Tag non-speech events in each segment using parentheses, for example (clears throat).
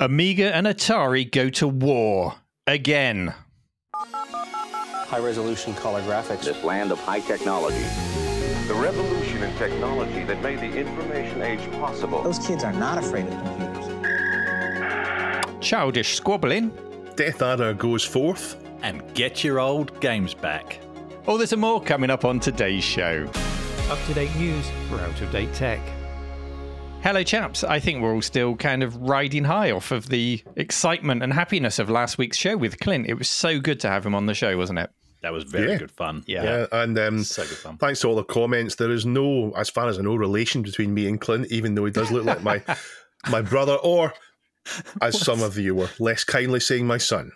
Amiga and Atari go to war again. High resolution color graphics. This land of high technology. The revolution in technology that made the information age possible. Those kids are not afraid of computers. Childish squabbling. Death Adder goes forth. And get your old games back. All this and more coming up on today's show. Up to date news for out of date tech. Hello, chaps. I think we're all still kind of riding high off of the excitement and happiness of last week's show with Clint. It was so good to have him on the show, wasn't it? That was very Yeah. good fun. Yeah, and um, So good fun. thanks to all the comments. There is no, as far as I know, relation between me and Clint, even though he does look like my (laughs) my brother, or as some of you were less kindly saying, my son.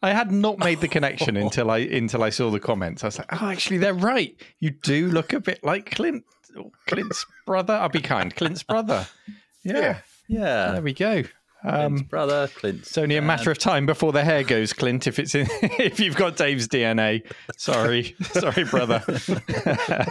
I had not made the connection (laughs) until I until I saw the comments. I was like, oh, actually, they're right. You do look a bit like Clint, Clint's brother. I'll be kind, Clint's brother. Yeah, Yeah. there we go. Um, Clint's brother, Clint. it's only a matter of time before the hair goes, Clint. If it's in, (laughs) if you've got Dave's DNA, sorry, (laughs) sorry, brother. (laughs)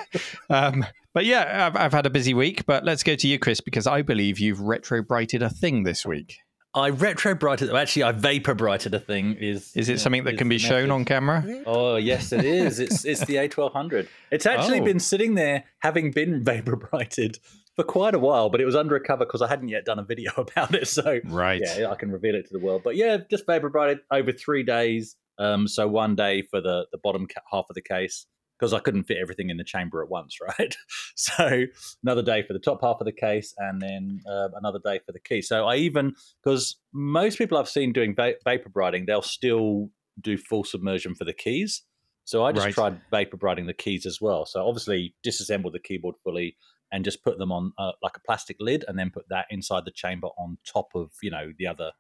um, but yeah, I've, I've had a busy week. But let's go to you, Chris, because I believe you've retro brighted a thing this week. I retro brighted. Actually, I vapor brighted a thing. Is Is it yeah, something that can be shown on camera? Oh yes, it is. It's it's the A1200. It's actually Oh. been sitting there, having been (laughs) vapor brighted for quite a while, but it was under a cover because I hadn't yet done a video (laughs) about it. So Right. yeah, I can reveal it to the world. But yeah, just vapor brighted over three days. Um, so one day for the the bottom half of the case because I couldn't fit everything in the chamber at once, (laughs) right? So another day for the top half of the case, and then uh, another day for the key. So I even because most people I've seen doing va- vapor brighting, they'll still do full submersion for the keys. So I just Right. tried vapor brighting the keys as well. So obviously disassembled the keyboard fully and just put them on uh, like a plastic lid, and then put that inside the chamber on top of you know the other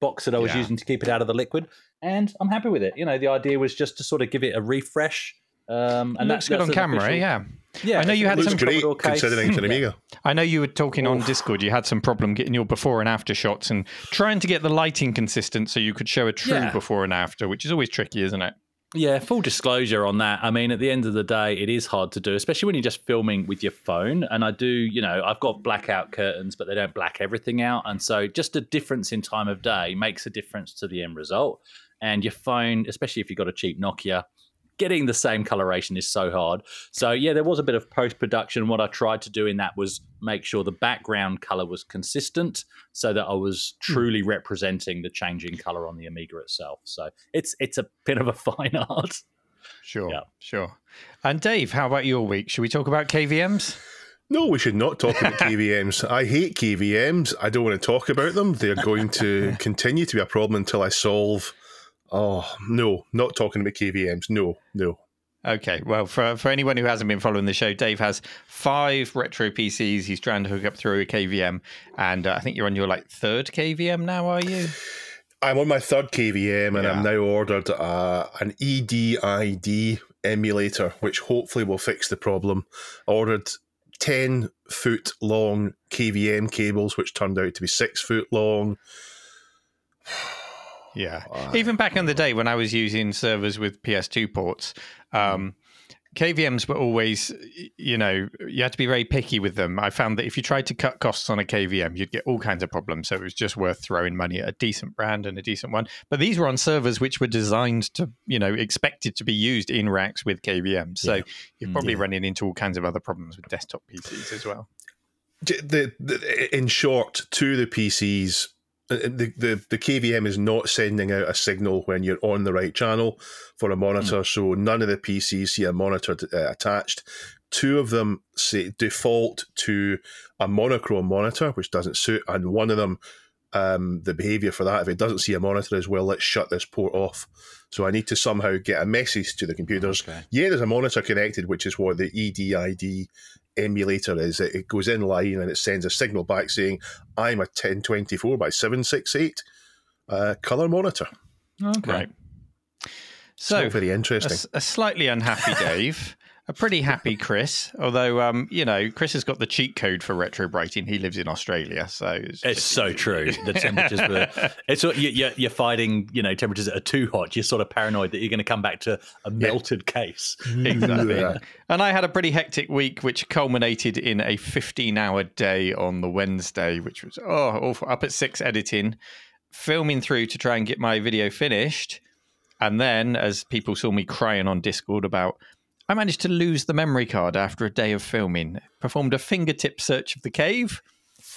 box that I was Yeah. using to keep it out of the liquid. And I'm happy with it. You know, the idea was just to sort of give it a refresh. Um, and that's good on camera, official- yeah. Yeah, I know you had some official great considering it's an Amiga. I know you were talking on Discord. You had some problem getting your before and after shots and trying to get the lighting consistent so you could show a true Yeah. before and after, which is always tricky, isn't it? Yeah, full disclosure on that. I mean, at the end of the day, it is hard to do, especially when you're just filming with your phone. And I do, you know, I've got blackout curtains, but they don't black everything out. And so just a difference in time of day makes a difference to the end result. And your phone, especially if you've got a cheap Nokia, getting the same coloration is so hard. So yeah, there was a bit of post production. What I tried to do in that was make sure the background color was consistent, so that I was hmm. truly representing the changing color on the Amiga itself. So it's it's a bit of a (laughs) fine art. Sure, Yeah. sure. And Dave, how about your week? Should we talk about KVMs? No, we should not talk about (laughs) KVMs. I hate KVMs. I don't want to talk about them. They're going to (laughs) continue to be a problem until I solve. Oh, no, not talking about KVMs. No, no. Okay, well, for, for anyone who hasn't been following the show, Dave has five retro PCs he's trying to hook up through a KVM. And uh, I think you're on your like third KVM now, are you? I'm on my third KVM and Yeah. I'm now ordered uh, an EDID emulator, which hopefully will fix the problem. I ordered 10 foot long KVM cables, which turned out to be six foot long. (sighs) Yeah. Even back in the day when I was using servers with PS2 ports, um, KVMs were always, you know, you had to be very picky with them. I found that if you tried to cut costs on a KVM, you'd get all kinds of problems. So it was just worth throwing money at a decent brand and a decent one. But these were on servers which were designed to, you know, expected to be used in racks with KVMs. So you're probably running into all kinds of other problems with desktop PCs as well. The, the, in short, to the PCs, the, the, the KVM is not sending out a signal when you're on the right channel for a monitor, so none of the PCs see a monitor uh, attached. Two of them say default to a monochrome monitor, which doesn't suit, and one of them, um, the behavior for that, if it doesn't see a monitor as well, let's shut this port off. So I need to somehow get a message to the computers. Yeah, there's a monitor connected, which is what the EDID emulator is. It, it goes in line and it sends a signal back saying, I'm a 1024 by 768 uh, color monitor. Okay. Right. So So very a, interesting. s- a slightly unhappy (laughs) Dave. A pretty happy Chris. Although, um, you know, Chris has got the cheat code for retro brighting. He lives in Australia, so it's, It's so true. The temperatures were. (laughs) It's you- you're, you're fighting. You know, temperatures that are too hot. You're sort of paranoid that you're going to come back to a melted case. exactly. And I had a pretty hectic week, which culminated in a 15-hour day on the Wednesday, which was oh awful. Up at six editing, filming through to try and get my video finished, and then as people saw me crying on Discord about. I managed to lose the memory card after a day of filming. Performed a fingertip search of the cave,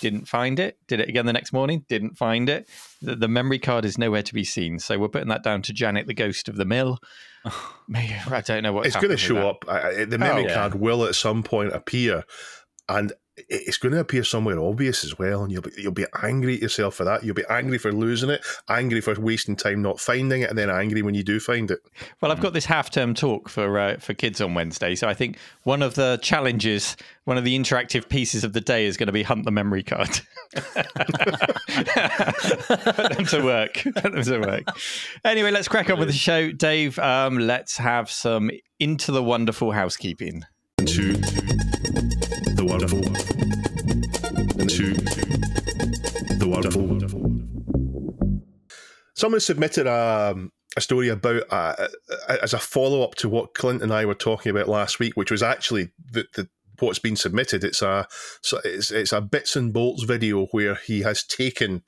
didn't find it. Did it again the next morning, didn't find it. The, the memory card is nowhere to be seen. So we're putting that down to Janet, the ghost of the mill. (laughs) I don't know what's it's going to show that. up. I- I- The memory Oh, yeah. card will at some point appear, and it- it's going to appear somewhere obvious as well. And you'll be you'll be angry at yourself for that. You'll be angry for losing it, angry for wasting time not finding it, and then angry when you do find it. Well, I've got this half-term talk for uh, for kids on Wednesday, so I think one of the challenges, one of the interactive pieces of the day, is going to be hunt the memory card. (laughs) Put them to work. Put them to work. Anyway, let's crack on with the show, Dave. Um, let's have some into the wonderful housekeeping. Into the wonderful, into the wonderful. Someone submitted a, a story about uh, as a follow up to what Clint and I were talking about last week, which was actually the, the what's been submitted. It's a it's, it's a bits and bolts video where he has taken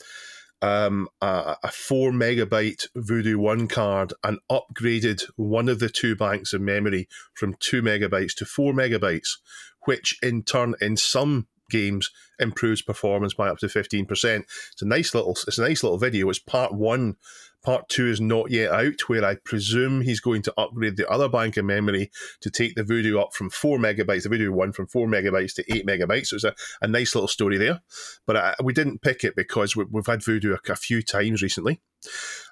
um, a, a four megabyte Voodoo One card and upgraded one of the two banks of memory from two megabytes to four megabytes, which in turn, in some games, improves performance by up to fifteen percent. It's a nice little, it's a nice little video. It's part one. Part two is not yet out, where I presume he's going to upgrade the other bank of memory to take the Voodoo up from four megabytes, the Voodoo one from four megabytes to eight megabytes. So it's a, a nice little story there. But I, we didn't pick it because we, we've had Voodoo a, a few times recently.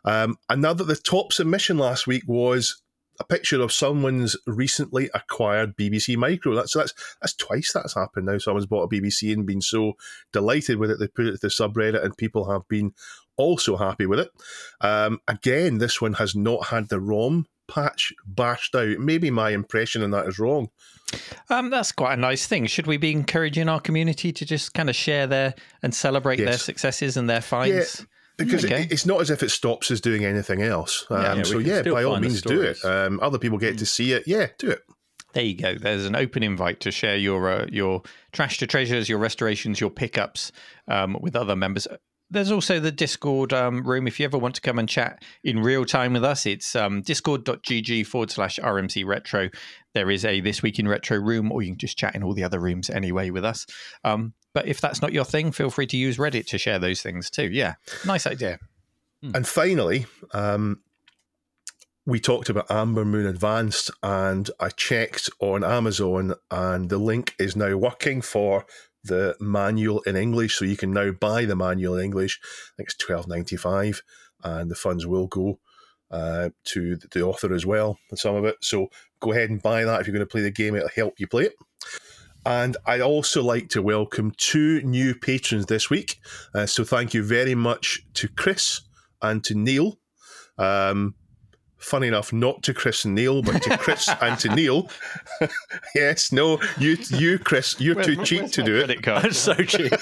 Um, another, the top submission last week was a picture of someone's recently acquired BBC Micro. That's that's that's twice that's happened now. Someone's bought a BBC and been so delighted with it they put it to the subreddit, and people have been also happy with it. Um, again, this one has not had the ROM patch bashed out. Maybe my impression on that is wrong. Um, that's quite a nice thing. Should we be encouraging our community to just kind of share their and celebrate their successes and their finds? Because Okay. it, it's not as if it stops us doing anything else. Um, Yeah, so yeah, by all means, do it. Um, other people get to see it. Yeah, do it. There you go. There's an open invite to share your uh, your trash to treasures, your restorations, your pickups um, with other members. There's also the Discord um, room. If you ever want to come and chat in real time with us, it's um, discord.gg forward slash RMC Retro. There is a This Week in Retro room, or you can just chat in all the other rooms anyway with us. Um, but if that's not your thing, feel free to use Reddit to share those things too. Yeah, nice idea. And finally, um, we talked about Ambermoon Advanced, and I checked on Amazon, and the link is now working for the manual in English. So you can now buy the manual in English. I think it's twelve ninety five, and the funds will go uh, to the author as well, some of it. So go ahead and buy that if you're going to play the game. It'll help you play it. And I'd also like to welcome two new patrons this week. Uh, so thank you very much to Chris and to Neil. Um, funny enough, not to Chris and Neil, but to Chris (laughs) and to Neil. yes, no, you, you, Chris, you're too cheap to do it. Card. (laughs) So cheap. (laughs)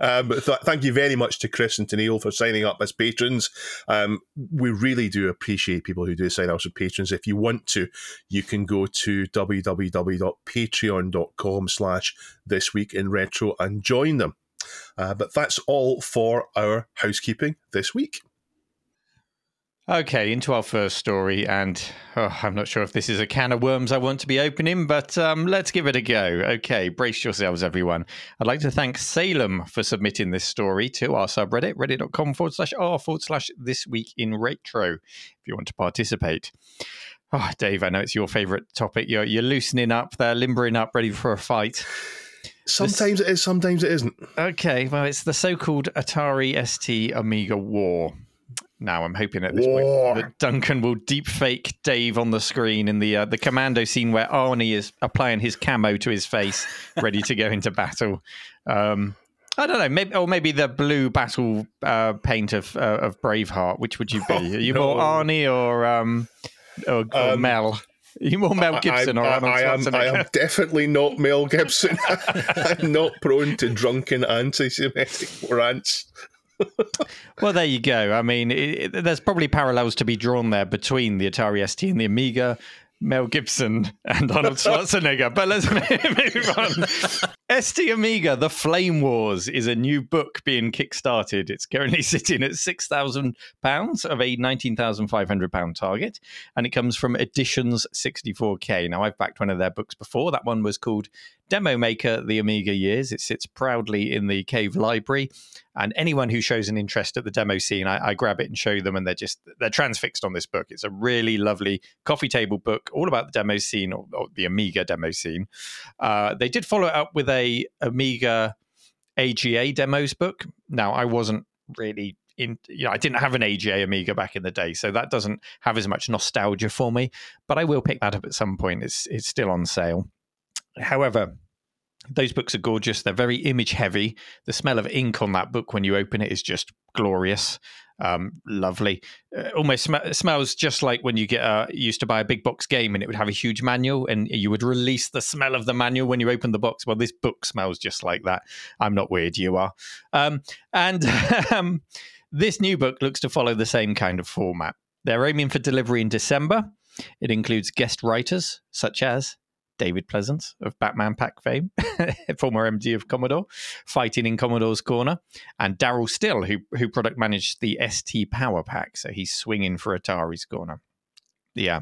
Um, but th- thank you very much to Chris and to Neil for signing up as patrons. Um, we really do appreciate people who do sign up as patrons. If you want to, you can go to www.patreon.com slash this week in retro and join them. Uh, but that's all for our housekeeping this week. Okay, into our first story, and oh, I'm not sure if this is a can of worms I want to be opening, but um, let's give it a go. Okay, brace yourselves, everyone. I'd like to thank Salem for submitting this story to our subreddit, reddit.com forward slash r forward slash this week in retro, if you want to participate. Oh, Dave, I know it's your favorite topic. You're, you're loosening up there, limbering up, ready for a fight. Sometimes it is, sometimes it isn't. Okay, well, it's the so-called Atari ST Amiga War. Now, I'm hoping at this War. point that Duncan will deepfake Dave on the screen in the uh, the commando scene where Arnie is applying his camo to his face, (laughs) ready to go into battle. Um, I don't know, maybe or maybe the blue battle uh, paint of uh, of Braveheart. Which would you be? (laughs) Are you more no. Arnie or um, or, or Um, Mel? Are you more Mel Gibson I, or I, Arnold I am, I am (laughs) definitely not Mel Gibson. I'm not prone to drunken anti-Semitic rants. Well, there you go. I mean, it, it, there's probably parallels to be drawn there between the Atari ST and the Amiga, Mel Gibson and Arnold (laughs) Schwarzenegger. But let's (laughs) move on. ST Amiga: The Flame Wars is a new book being kickstarted. It's currently (laughs) sitting at six thousand pounds of a nineteen thousand five hundred pound target, and it comes from Editions 64K. Now, I've backed one of their books before. That one was called Demo Maker: The Amiga Years. It sits proudly in the Cave Library, and anyone who shows an interest at the demo scene, I, I grab it and show them, and they're just they're transfixed on this book. It's a really lovely coffee table book, all about the demo scene or, or the Amiga demo scene. Uh, they did follow it up with a Amiga AGA demos book. Now, I wasn't really in, you know, I didn't have an AGA Amiga back in the day, so that doesn't have as much nostalgia for me. But I will pick that up at some point. It's it's still on sale. However, those books are gorgeous. They're very image heavy. The smell of ink on that book when you open it is just glorious, um, lovely. Uh, almost sm- smells just like when you get uh, used to buy a big box game and it would have a huge manual and you would release the smell of the manual when you open the box. Well, this book smells just like that. I'm not weird, you are. Um, and (laughs) um, this new book looks to follow the same kind of format. They're aiming for delivery in December. It includes guest writers such as David Pleasance of Batman Pack fame, (laughs) former MD of Commodore, fighting in Commodore's corner, and Darryl Still, who who product managed the ST Power Pack, so he's swinging for Atari's corner. Yeah.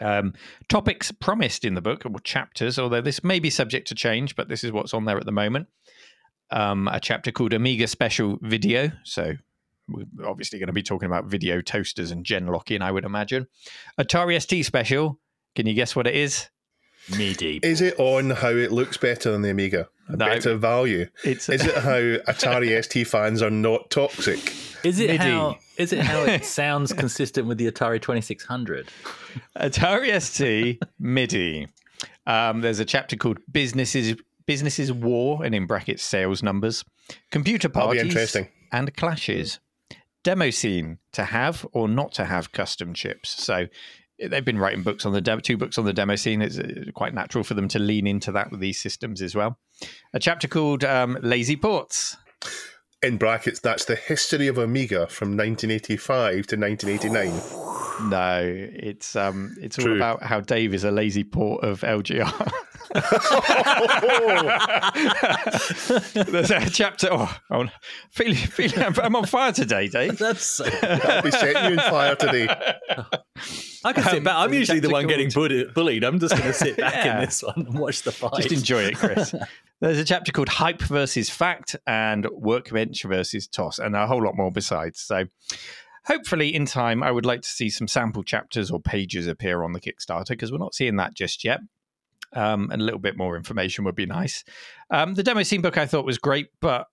Um, topics promised in the book or chapters, although this may be subject to change, but this is what's on there at the moment. Um, a chapter called Amiga Special Video, so we're obviously going to be talking about video toasters and gen locking, I would imagine. Atari ST Special. Can you guess what it is? MIDI. Is it on how it looks better than the Amiga? A No. better value? It's Is it how Atari (laughs) ST fans are not toxic? Is it MIDI. how? Is it how it sounds consistent with the Atari Twenty Six Hundred? Atari ST MIDI. Um, there's a chapter called Businesses Businesses War and in brackets sales numbers, computer That'll be parties, interesting. and clashes. Demo scene to have or not to have custom chips. So they've been writing books on the demo, two books on the demo scene. It's uh, quite natural for them to lean into that with these systems as well. A chapter called um, Lazy Ports. In brackets, that's the history of Amiga from 1985 to 1989. No, it's um, it's all True. about how Dave is a lazy port of LGR. (laughs) There's a chapter. Oh, I'm feeling, feeling, I'm, I'm on fire today, Dave. That's. I'll be setting you on fire today. (laughs) I can sit Um, back. I'm usually the chapter one getting bullied. bullied. I'm just going to sit back Yeah. in this one and watch the fight. Just enjoy it, Chris. (laughs) There's a chapter called Hype versus Fact and Workbench versus TOS, and a whole lot more besides. So, hopefully, in time, I would like to see some sample chapters or pages appear on the Kickstarter because we're not seeing that just yet. Um, and a little bit more information would be nice. Um, the demo scene book I thought was great, but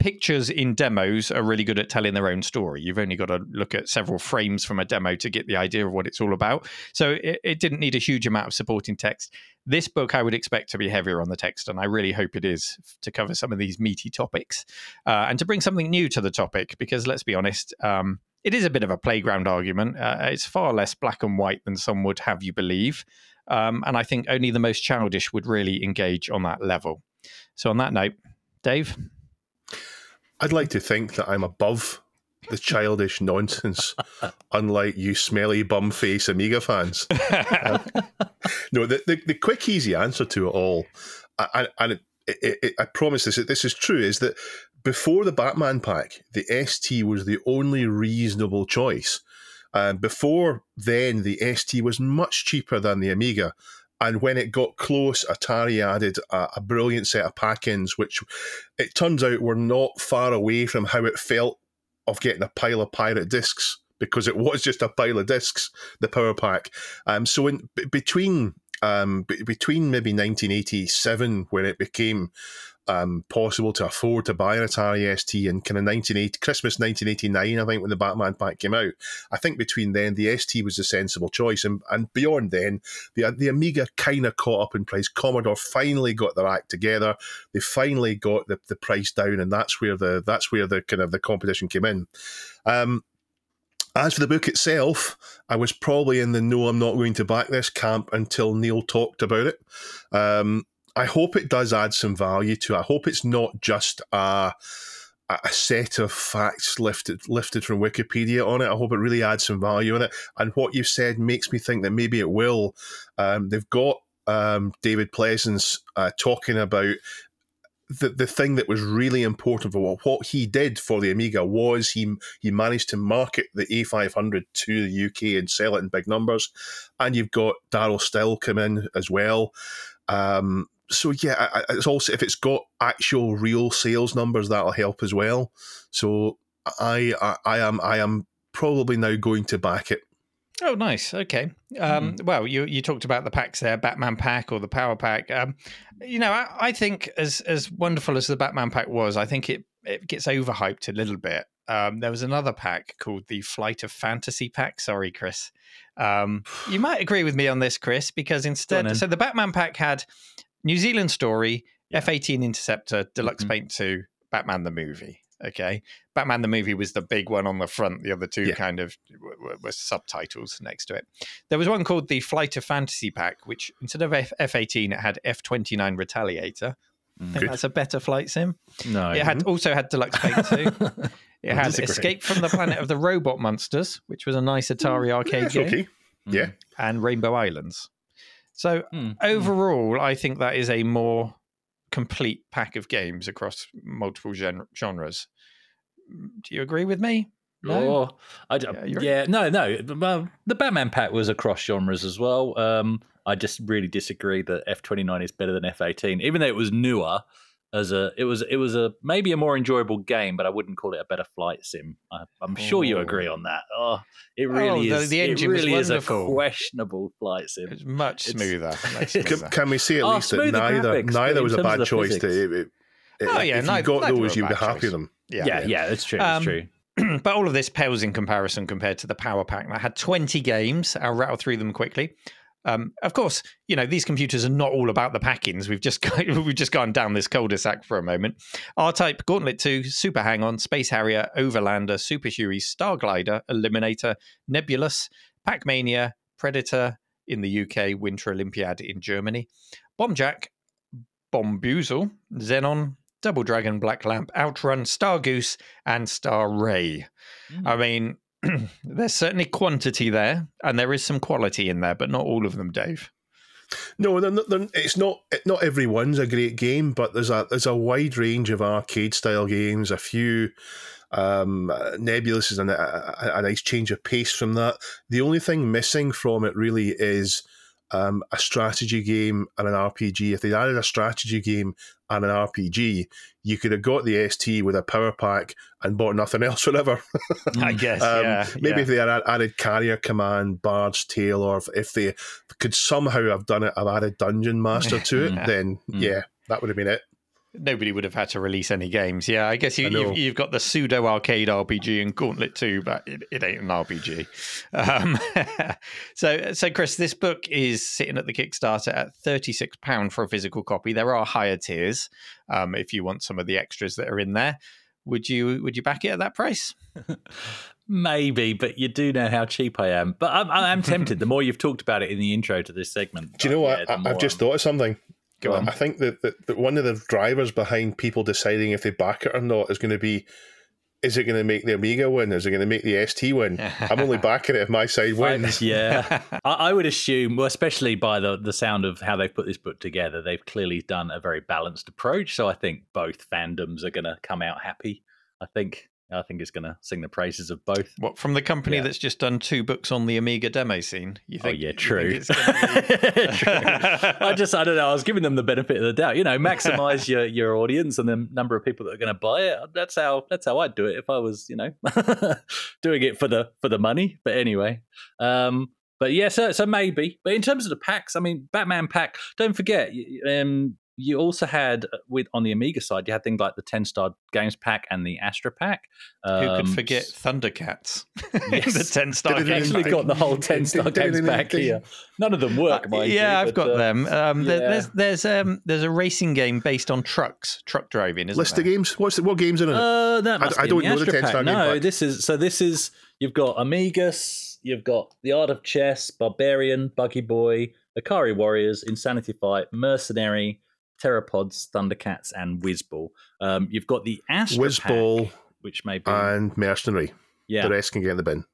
pictures in demos are really good at telling their own story. You've only got to look at several frames from a demo to get the idea of what it's all about. So it, it didn't need a huge amount of supporting text. This book I would expect to be heavier on the text, and I really hope it is to cover some of these meaty topics uh, and to bring something new to the topic. Because let's be honest, um, it is a bit of a playground argument. Uh, it's far less black and white than some would have you believe. Um, and I think only the most childish would really engage on that level. So, on that note, Dave, I'd like to think that I'm above the childish nonsense, (laughs) unlike you smelly bum face Amiga fans. (laughs) no, the, the, the quick, easy answer to it all, and, and it, it, it, I promise this, this is true, is that before the Batman pack, the ST was the only reasonable choice. Um, before then, the ST was much cheaper than the Amiga. And when it got close, Atari added a, a brilliant set of pack-ins, which it turns out were not far away from how it felt of getting a pile of pirate discs because it was just a pile of discs, the Power Pack. Um, so in b- between um, b- between maybe 1987 when it became um, possible to afford to buy an Atari ST in kind of 1980 Christmas 1989, I think when the Batman pack came out, I think between then the ST was a sensible choice, and and beyond then the the Amiga kind of caught up in price. Commodore finally got their act together. They finally got the, the price down, and that's where the that's where the kind of the competition came in. Um, As for the book itself, I was probably in the no, I'm not going to back this camp until Neil talked about it. Um, I hope it does add some value to it. I hope it's not just a, a set of facts lifted lifted from Wikipedia on it. I hope it really adds some value in it. And what you've said makes me think that maybe it will. Um, they've got um, David Pleasance uh, talking about the, the thing that was really important for what, what he did for the Amiga was he he managed to market the A500 to the UK and sell it in big numbers. And you've got Darryl Still come in as well. Um, so yeah, it's also if it's got actual real sales numbers, that'll help as well. So I I, I am I am probably now going to back it. Oh, nice. Okay. Um, mm. Well, you you talked about the packs there, Batman pack or the Power pack. Um, you know, I, I, think as as wonderful as the Batman pack was, I think it it gets overhyped a little bit. Um, there was another pack called the Flight of Fantasy pack. Sorry, Chris. Um, you might agree with me on this, Chris, because instead, so the Batman pack had New Zealand Story, F eighteen Interceptor, Deluxe mm-hmm. Paint two, Batman the movie. Okay, Batman the movie was the big one on the front. The other two yeah. kind of were, were, subtitles next to it. There was one called the Flight of Fantasy pack, which instead of F eighteen, it had F twenty nine Retaliator. I think Good. that's a better flight sim. No, it had also had Deluxe Paint 2. (laughs) It had. Escape from the Planet of the (laughs) Robot Monsters, which was a nice Atari arcade yeah, game. Okay. Yeah, and Rainbow Islands. So mm. overall, I think that is a more complete pack of games across multiple gen- genres. Do you agree with me? No, oh, I, yeah, yeah, no, no. the Batman pack was across genres as well. Um, I just really disagree that F twenty nine is better than F eighteen, even though it was newer. As a, it was, it was a maybe a more enjoyable game, but I wouldn't call it a better flight sim. I, am sure you agree oh. on that. Oh, it really oh, is. The, the engine it really is a questionable flight sim. It's much smoother. Much (laughs) smoother. Can, can, we see at oh, least that neither neither was a bad choice? To, it, oh yeah, if neither, you got those, you'd be happy with them. Yeah, yeah, yeah, it's true. Um, it's (clears throat) true. but all of this pales in comparison compared to the Power Pack. I had 20 games. I'll rattle through them quickly. Um, of course, you know these computers are not all about the packings. We've just (laughs) we've just gone down this cul-de-sac for a moment. R-Type, Gauntlet Two, Super Hang-On, Space Harrier, Overlander, Super Huey, Starglider, Eliminator, Nebulus, Pac-Mania, Predator in the UK, Winter Olympiad in Germany, Bombjack, Bombuzal, Xenon, Double Dragon, Black Lamp, Outrun, Stargoose, and Star Ray. Mm. I mean, (clears throat) there's certainly quantity there, and there is some quality in there, but not all of them, Dave. No, they're not, they're, it's not. Not every one's a great game, but there's a there's a wide range of arcade style games. A few um, Nebulus is a, a nice change of pace from that. The only thing missing from it really is um, a strategy game and an RPG. If they'd added a strategy game and an RPG, you could have got the ST with a power pack and bought nothing (laughs) else, whatever. I guess. um, yeah, maybe yeah. if they had added Carrier Command, Bard's Tale, or if they could somehow have done it, have added Dungeon Master (laughs) to it, then mm. yeah, that would have been it nobody would have had to release any games. Yeah, I guess you, I you've, you've, got the pseudo arcade RPG and Gauntlet 2, but it, it ain't an RPG. Um, (laughs) so, so Chris, this book is sitting at the Kickstarter at thirty-six pound for a physical copy. There are higher tiers um, if you want some of the extras that are in there. Would you would you back it at that price? (laughs) Maybe, but you do know how cheap I am. But I'm, I'm tempted. the more you've talked about it in the intro to this segment, do you know what? Yeah, I, have just thought of something. Go on. I think that, that, that one of the drivers behind people deciding if they back it or not is going to be is it going to make the Amiga win? Is it going to make the ST win? I'm only (laughs) backing it if my side wins. (laughs) yeah, (laughs) I, I, would assume, well, especially by the the sound of how they've put this book together, they've clearly done a very balanced approach. So I think both fandoms are going to come out happy. I think I think it's going to sing the praises of both. What from the company yeah. that's just done two books on the Amiga demo scene? You oh, think? Oh yeah, true. Be... (laughs) true. I just I don't know. I was giving them the benefit of the doubt. You know, maximize your your audience and the number of people that are going to buy it. That's how that's how I'd do it if I was you know (laughs) doing it for the for the money. But anyway, um, but yeah, so so maybe. But in terms of the packs, I mean, Batman pack. Don't forget, um, you also had uh, with on the Amiga side, you had things like the ten star games pack and the Astra pack. Who could Um, forget Thundercats? (laughs) Yes. the ten star I've games. actually got the whole ten star games pack here. None of them work, mind yeah, you, I've but, got uh, them. Um, yeah. There's there's um there's a racing game based on trucks, truck driving, isn't List there? of games. What's the, what games are in it? Uh, that I- must I be in don't know the 10 pack. star game No, pack. this is so. This is you've got Amegas, you've got the Art of Chess, Barbarian, Buggy Boy, Ikari Warriors, Insanity Fight, Mercenary, Terrorpods, Thundercats, and Wizball. Um, you've got the Astra Wizball pack, which may be and Mercenary. yeah. The rest can get in the bin.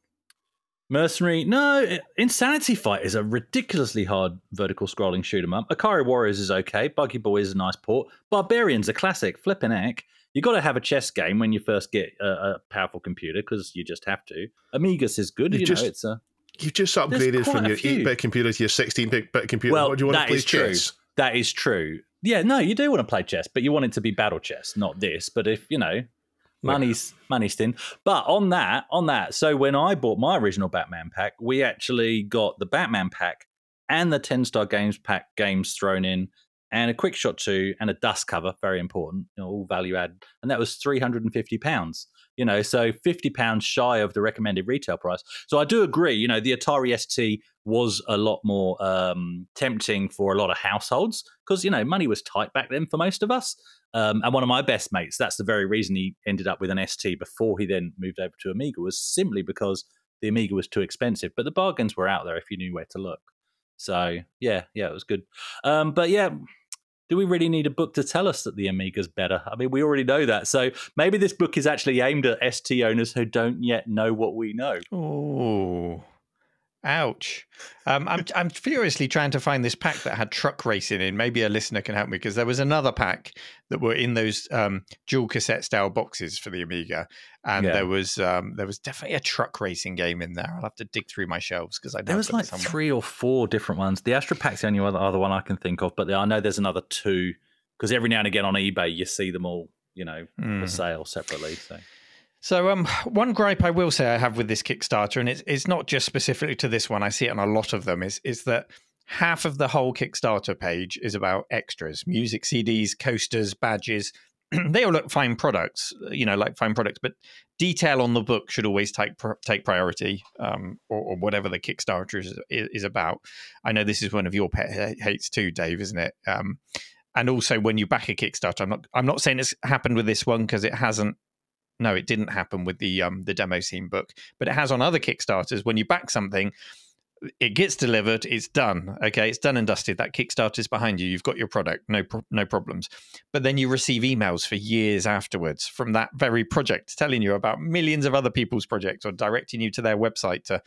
Mercenary, no. Insanity Fight is a ridiculously hard vertical scrolling shoot 'em up. Ikari Warriors is okay. Buggy Boy is a nice port. Barbarian's a classic. Flipping heck. You got to have a chess game when you first get a, a powerful computer because you just have to. Amegas is good. You You, just- know, it's a You've just upgraded from your 8 bit computer to your 16 bit computer. well. what do you want to play is true. chess? That is true. Yeah, no, you do want to play chess, but you want it to be battle chess, not this. But if you know, money's money's thin. But on that, on that, so when I bought my original Batman pack, we actually got the Batman pack and the ten star games pack games thrown in, and a quick shot two and a dust cover, very important, you know, all value add, and that was three hundred and fifty pounds. You know, so fifty pounds shy of the recommended retail price. So I do agree. You know, the Atari ST was a lot more um, tempting for a lot of households because you know money was tight back then for most of us. Um, and one of my best mates, that's the very reason he ended up with an ST before he then moved over to Amiga, was simply because the Amiga was too expensive. But the bargains were out there if you knew where to look. So yeah, yeah, it was good. Um, but yeah, do we really need a book to tell us that the Amiga's better? I mean, we already know that. So maybe this book is actually aimed at ST owners who don't yet know what we know. Oh, ouch! Um, I'm I'm furiously trying to find this pack that had truck racing in. Maybe a listener can help me because there was another pack that were in those um, dual cassette style boxes for the Amiga, and Yeah. there was um, there was definitely a truck racing game in there. I'll have to dig through my shelves because I know There was I've got it like three or four different ones. The Astra Pack's the only other, other one I can think of, but I know there's another two because every now and again on eBay you see them all, you know, Hmm. for sale separately. So So, um, one gripe I will say I have with this Kickstarter, and it's it's not just specifically to this one. I see it on a lot of them. Is is that half of the whole Kickstarter page is about extras, music CDs, coasters, badges. (clears throat) they all look fine products, you know, like fine products, but detail on the book should always take take priority, um, or, or whatever the Kickstarter is, is about. I know this is one of your pet hates too, Dave, isn't it? Um, and also when you back a Kickstarter, I'm not I'm not saying it's happened with this one because it hasn't no, it didn't happen with the um the demo scene book, but it has on other Kickstarters. When you back something, it gets delivered, it's done. Okay, it's done and dusted. That Kickstarter is behind you. You've got your product, no pro- no problems. But then you receive emails for years afterwards from that very project, telling you about millions of other people's projects or directing you to their website to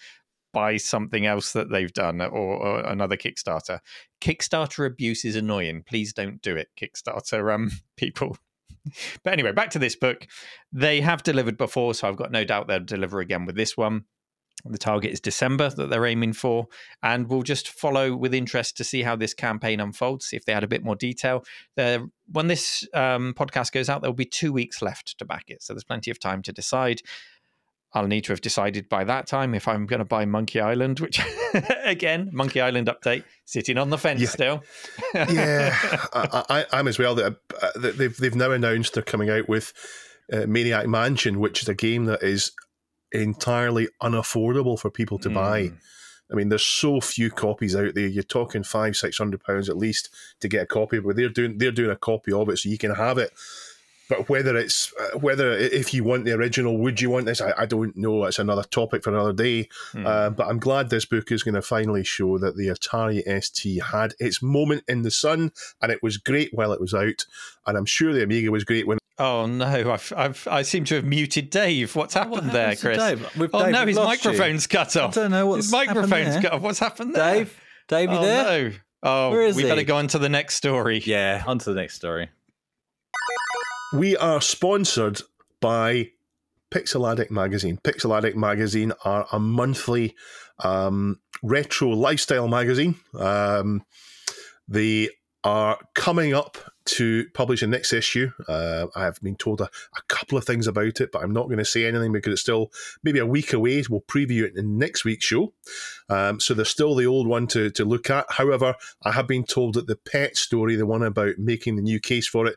buy something else that they've done or, or another Kickstarter. Kickstarter abuse is annoying. Please don't do it, Kickstarter um (laughs) people. But anyway, back to this book. They have delivered before, so I've got no doubt they'll deliver again with this one. The target is December that they're aiming for, and we'll just follow with interest to see how this campaign unfolds. See if they had a bit more detail. When this um, podcast goes out, there will be two weeks left to back it, so there's plenty of time to decide. I'll need to have decided by that time if I'm going to buy Monkey Island, which (laughs) again, Monkey Island update, sitting on the fence Yeah. still. (laughs) yeah, (laughs) I, I, I'm as well. That uh, they've they've now announced they're coming out with uh, Maniac Mansion, which is a game that is entirely unaffordable for people to buy. Mm. I mean, there's so few copies out there. You're talking five, six hundred pounds at least to get a copy. But they're doing they're doing a copy of it, so you can have it. But whether it's uh, whether if you want the original, would you want this? I, I don't know. It's another topic for another day. Hmm. Uh, but I'm glad this book is going to finally show that the Atari ST had its moment in the sun, and it was great while it was out. And I'm sure the Amiga was great when. Oh no! I've, I've I seem to have muted Dave. What's happened there, Chris? Dave? We've- oh Dave, no, we've his lost you. microphone's cut off. I don't know his what's happened microphone's cut off. What's happened there? Dave, Dave, you oh there? no! Oh, Where is we he? better go on to the next story. Yeah, on to the next story. We are sponsored by Pixel Addict Magazine. Pixel Addict Magazine are a monthly um, retro lifestyle magazine. Um, they are coming up to publish the next issue. Uh, I have been told a, a, couple of things about it, but I'm not going to say anything because it's still maybe a week away. We'll preview it in next week's show. Um, so there's still the old one to, to look at. However, I have been told that the pet story, the one about making the new case for it,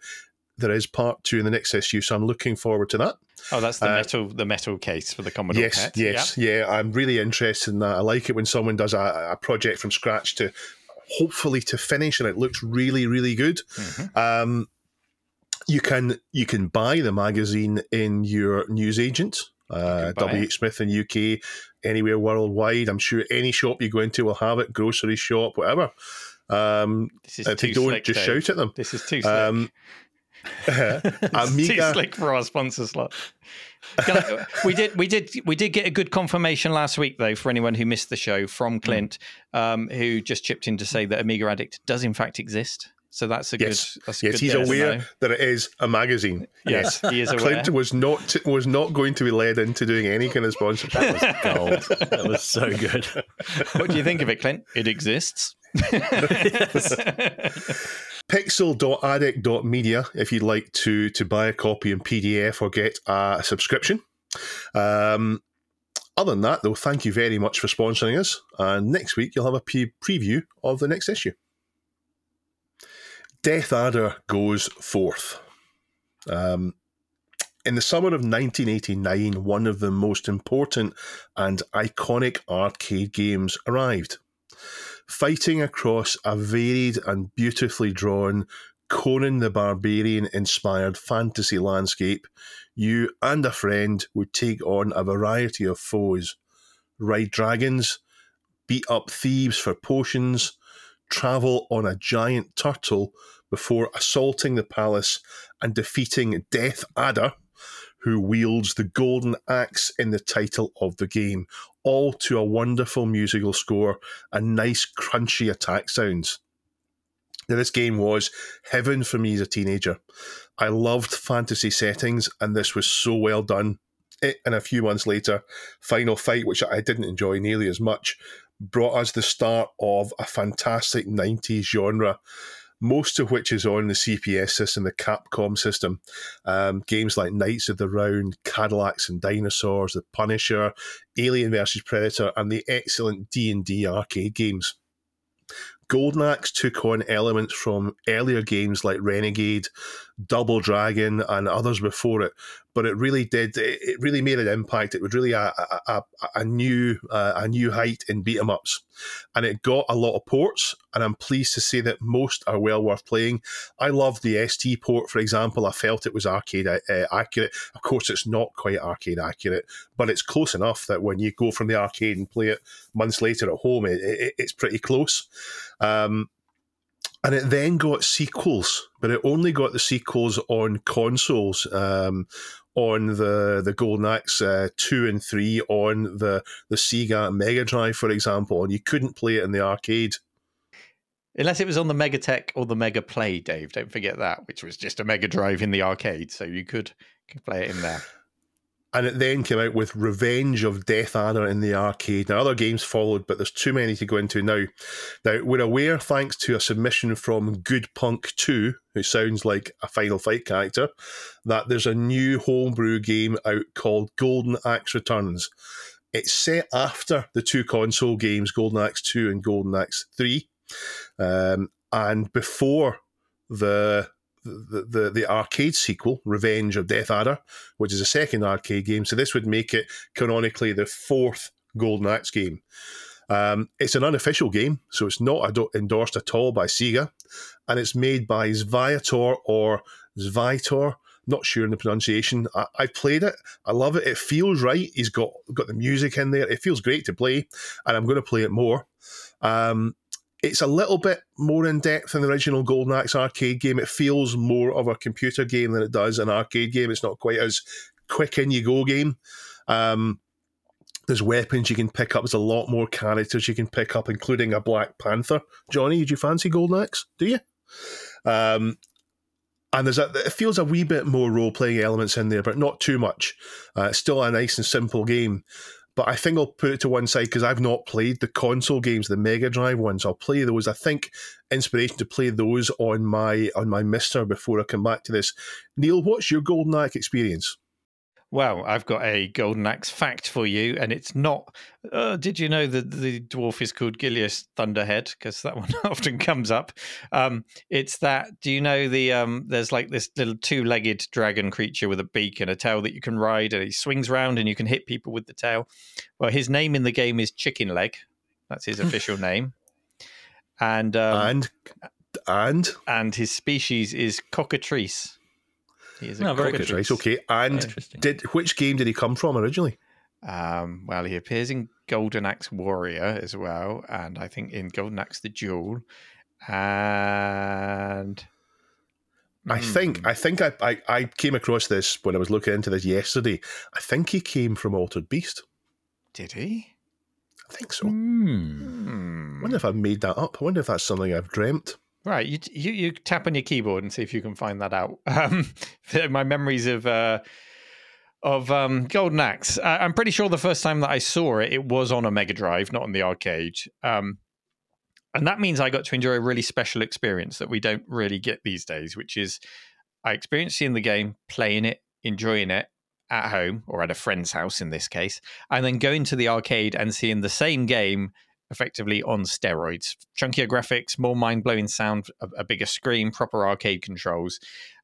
there is part two in the next issue. So I'm looking forward to that. Oh, that's the uh, metal the metal case for the Commodore yes, Pet. Yes, yeah. yeah. I'm really interested in that. I like it when someone does a, a project from scratch to hopefully to finish, and it looks really, really good. Mm-hmm. Um, you can you can buy the magazine in your newsagent, uh, WH Smith in UK, anywhere worldwide. I'm sure any shop you go into will have it, grocery shop, whatever. Um, this is if they don't, just Dave. shout at them. This is too slick. Um, (laughs) Amiga, too slick for our sponsor slot. I, we did, we did, we did get a good confirmation last week, though, for anyone who missed the show from hmm. Clint, mm. um, who just chipped in to say that Amiga Addict does in fact exist. So that's a yes. good. That's a yes, good he's aware that it is a magazine. Yes, he is aware. Clint was not was not going to be led into doing any kind of sponsorship. That was gold. that was so good. What do you think of it, Clint? It exists. (laughs) (laughs) Pixel.addict.media if you'd like to to buy a copy in PDF or get a subscription. Um, other than that, though, thank you very much for sponsoring us. And next week you'll have a pre- preview of the next issue. Death Adder goes forth. Um, in the summer of 1989, one of the most important and iconic arcade games arrived. Fighting across a varied and beautifully drawn Conan the Barbarian inspired fantasy landscape, you and a friend would take on a variety of foes, ride dragons, beat up thieves for potions, travel on a giant turtle before assaulting the palace and defeating Death Adder, who wields the golden axe in the title of the game, all to a wonderful musical score and nice crunchy attack sounds. Now, this game was heaven for me as a teenager. I loved fantasy settings, and this was so well done. It, and a few months later, Final Fight, which I didn't enjoy nearly as much, brought us the start of a fantastic 90s genre, most of which is on the CPS system, the Capcom system. Um, games like Knights of the Round, Cadillacs and Dinosaurs, The Punisher, Alien vs Predator, and the excellent D&D arcade games. Golden Axe took on elements from earlier games like Renegade, Double Dragon, and others before it, but it really did. It really made an impact. It was really a a, a, new uh, a new height in beat 'em ups, and it got a lot of ports. And I'm pleased to say that most are well worth playing. I love the ST port, for example. I felt it was arcade uh, accurate. Of course, it's not quite arcade accurate, but it's close enough that when you go from the arcade and play it months later at home, it, it, it's pretty close. Um, and it then got sequels, but it only got the sequels on consoles. Um, on the the Golden Axe uh, two and three on the the Sega Mega Drive, for example, and you couldn't play it in the arcade. Unless it was on the Megatech or the Mega Play, Dave. Don't forget that, which was just a Mega Drive in the arcade, so you could, could play it in there and it then came out with Revenge of Death Adder in the arcade. Now, other games followed, but there's too many to go into now. Now, we're aware, thanks to a submission from Good Punk 2, who sounds like a Final Fight character, that there's a new homebrew game out called Golden Axe Returns. It's set after the two console games, Golden Axe 2 and Golden Axe 3, um, and before the the, the, the arcade sequel, Revenge of Death Adder, which is a second arcade game. So this would make it canonically the fourth Golden Axe game. Um, it's an unofficial game, so it's not endorsed at all by Sega, and it's made by Zviator or Zvitor. Not sure in the pronunciation. I, I played it. I love it. It feels right. He's got got the music in there. It feels great to play, and I'm going to play it more. Um, it's a little bit more in depth than the original Golden Axe arcade game. It feels more of a computer game than it does an arcade game. It's not quite as quick in you go game. Um, there's weapons you can pick up. There's a lot more characters you can pick up, including a Black Panther. Johnny, did you fancy Golden Axe? Do you? Um, and there's a, it feels a wee bit more role playing elements in there, but not too much. Uh, it's still a nice and simple game. But I think I'll put it to one side because I've not played the console games, the Mega Drive ones. I'll play those. I think inspiration to play those on my on my MiSTer before I come back to this. Neil, what's your Golden Axe experience? Well, I've got a golden axe fact for you, and it's not. Uh, did you know that the dwarf is called Gilius Thunderhead? Because that one (laughs) often comes up. Um, it's that. Do you know the? Um, there's like this little two-legged dragon creature with a beak and a tail that you can ride, and he swings around, and you can hit people with the tail. Well, his name in the game is Chicken Leg. That's his official (laughs) name, and um, and and and his species is cockatrice. He is a Oh, very good. cockatrice. right, okay. And did which game did he come from originally? Um, well, he appears in Golden Axe Warrior as well, and I think in Golden Axe the Duel, and I think I think I, I I came across this when I was looking into this yesterday. I think he came from Altered Beast. did he? I think so. Hmm. Hmm. I wonder if I've made that up. I wonder if that's something I've dreamt. Right, you, you you tap on your keyboard and see if you can find that out. (laughs) Um, (laughs) my memories of uh, of um, Golden Axe. I, I'm pretty sure the first time that I saw it, it was on a Mega Drive, not on the arcade. Um, and that means I got to enjoy a really special experience that we don't really get these days, which is I experienced seeing the game, playing it, enjoying it at home or at a friend's house in this case, and then going to the arcade and seeing the same game effectively on steroids. Chunkier graphics, more mind blowing sound, a, a bigger screen, proper arcade controls.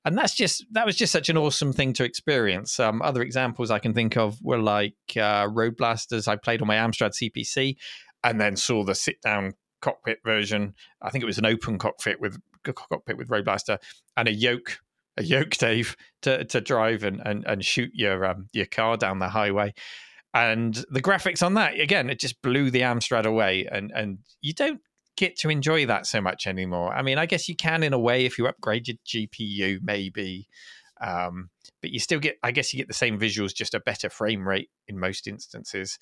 And that's just that was just such an awesome thing to experience. Um, other examples I can think of were like uh, Road Blasters. I played on my Amstrad CPC, and then saw the sit down cockpit version. I think it was an open cockpit with cockpit with Road Blaster and a yoke a yoke (laughs) Dave to to drive and and, and shoot your um, your car down the highway. And the graphics on that again, it just blew the Amstrad away, and and you don't get to enjoy that so much anymore. I mean, I guess you can in a way if you upgrade your GPU, maybe, um, but you still get. I guess you get the same visuals, just a better frame rate in most instances.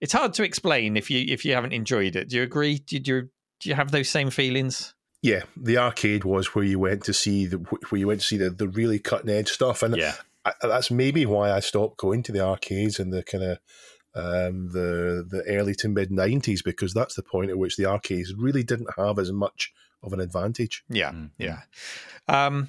It's hard to explain if you if you haven't enjoyed it. Do you agree? Did you do you have those same feelings? Yeah, the arcade was where you went to see the where you went to see the, the really cutting edge stuff, and Yeah. I, that's maybe why I stopped going to the arcades in the kind of um, the the early to mid nineties because that's the point at which the arcades really didn't have as much of an advantage. Yeah, Mhm. yeah. Um,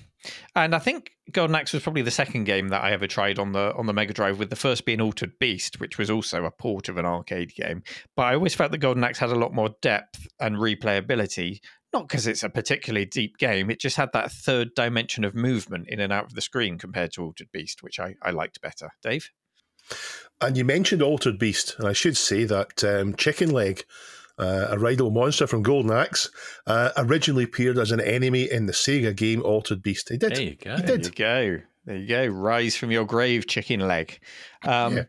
and I think Golden Axe was probably the second game that I ever tried on the on the Mega Drive, with the first being Altered Beast, which was also a port of an arcade game. But I always felt that Golden Axe had a lot more depth and replayability. Not because it's a particularly deep game, it just had that third dimension of movement in and out of the screen compared to Altered Beast, which I, I liked better. Dave? And you mentioned Altered Beast, and I should say that um, Chicken Leg, uh, a rhino monster from Golden Axe, uh, originally appeared as an enemy in the Sega game Altered Beast. He did. There you go. He There did. you go. There you go. Rise from your grave, chicken leg. Um, Yeah.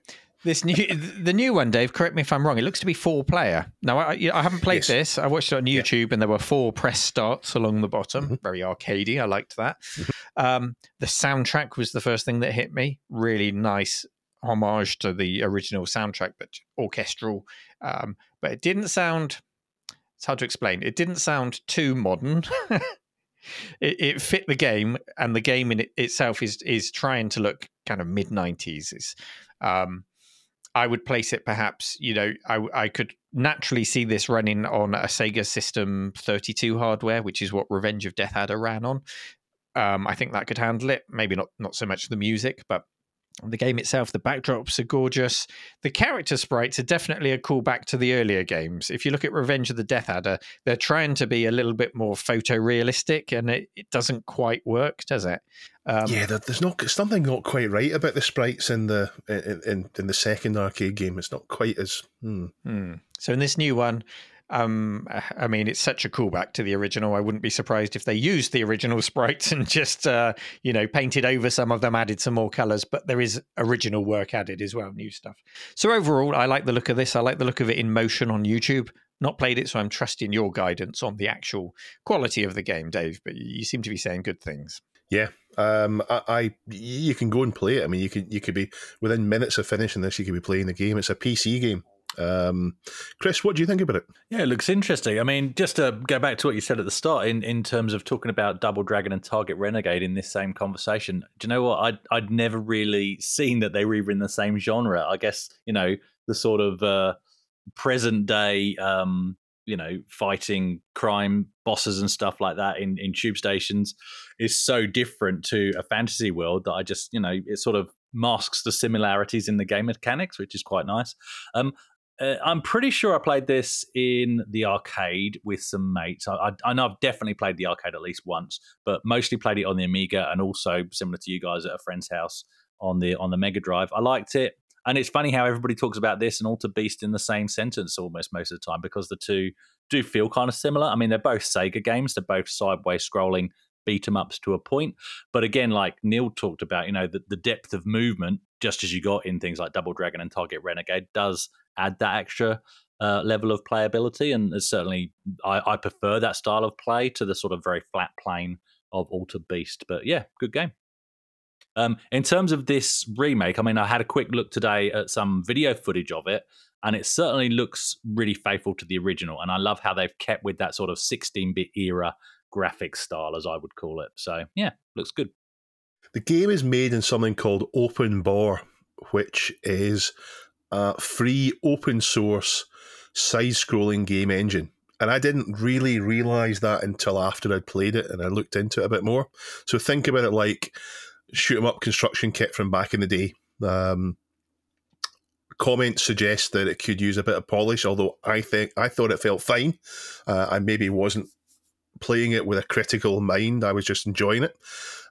This new, the new one, Dave. Correct me if I'm wrong. It looks to be four player. Now, I, I haven't played Yes. this. I watched it on YouTube, and there were four press starts along the bottom. Mm-hmm. Very arcadey. I liked that. Um, the soundtrack was the first thing that hit me. Really nice homage to the original soundtrack, but orchestral. Um, but it didn't sound. It's hard to explain. It didn't sound too modern. (laughs) it, it fit the game, and the game in it itself is is trying to look kind of mid nineties. It's um, I would place it perhaps. You know, I I could naturally see this running on a Sega System 32 hardware, which is what Revenge of Death Adder ran on. Um, I think that could handle it. Maybe not not so much the music, but the game itself, the backdrops are gorgeous. The character sprites are definitely a callback to the earlier games. If you look at Revenge of the Death Adder, they're trying to be a little bit more photorealistic, and it, it doesn't quite work, does it? Um, yeah, there, there's not something not quite right about the sprites in the in, in, in the second arcade game. It's not quite as hmm. Hmm. So in this new one, um, I mean, it's such a callback to the original. I wouldn't be surprised if they used the original (laughs) sprites and just, uh, you know, painted over some of them, added some more colors. But there is original work added as well, new stuff. So overall, I like the look of this. I like the look of it in motion on YouTube. Not played it, so I'm trusting your guidance on the actual quality of the game, Dave. But you seem to be saying good things. Yeah, um, I, I you can go and play it. I mean, you could you could be within minutes of finishing this, you could be playing the game. It's a PC game, Um, Chris, what do you think about it? Yeah, it looks interesting. I mean, just to go back to what you said at the start, in, in terms of talking about Double Dragon and Target Renegade in this same conversation, do you know what? I'd, I'd never really seen that they were even in the same genre. I guess, you know, the sort of uh, present day, um, you know, fighting crime bosses and stuff like that in, in tube stations is so different to a fantasy world that I just, you know, it sort of masks the similarities in the game mechanics, which is quite nice. Um, uh, I'm pretty sure I played this in the arcade with some mates. I, I, I, know I've definitely played the arcade at least once, but mostly played it on the Amiga and also similar to you guys at a friend's house on the on the Mega Drive. I liked it, and it's funny how everybody talks about this and Altered Beast in the same sentence almost most of the time because the two do feel kind of similar. I mean, they're both Sega games. They're both sideways scrolling beat 'em ups to a point. But again, like Neil talked about, you know, the, the depth of movement, just as you got in things like Double Dragon and Target Renegade, does add that extra uh, level of playability. And certainly, I, I, prefer that style of play to the sort of very flat plane of Altered Beast. But yeah, good game. Um, in terms of this remake, I mean, I had a quick look today at some video footage of it, and it certainly looks really faithful to the original. And I love how they've kept with that sort of 16 bit era graphic style, as I would call it. So yeah, looks good. The game is made in something called Open OpenBOR, which is a free open source side scrolling game engine. And I didn't really realize that until after I'd played it and I looked into it a bit more. So think about it like shoot 'em up construction kit from back in the day. Um, comments suggest that it could use a bit of polish, although I think I thought it felt fine. Uh, I maybe wasn't playing it with a critical mind. I was just enjoying it.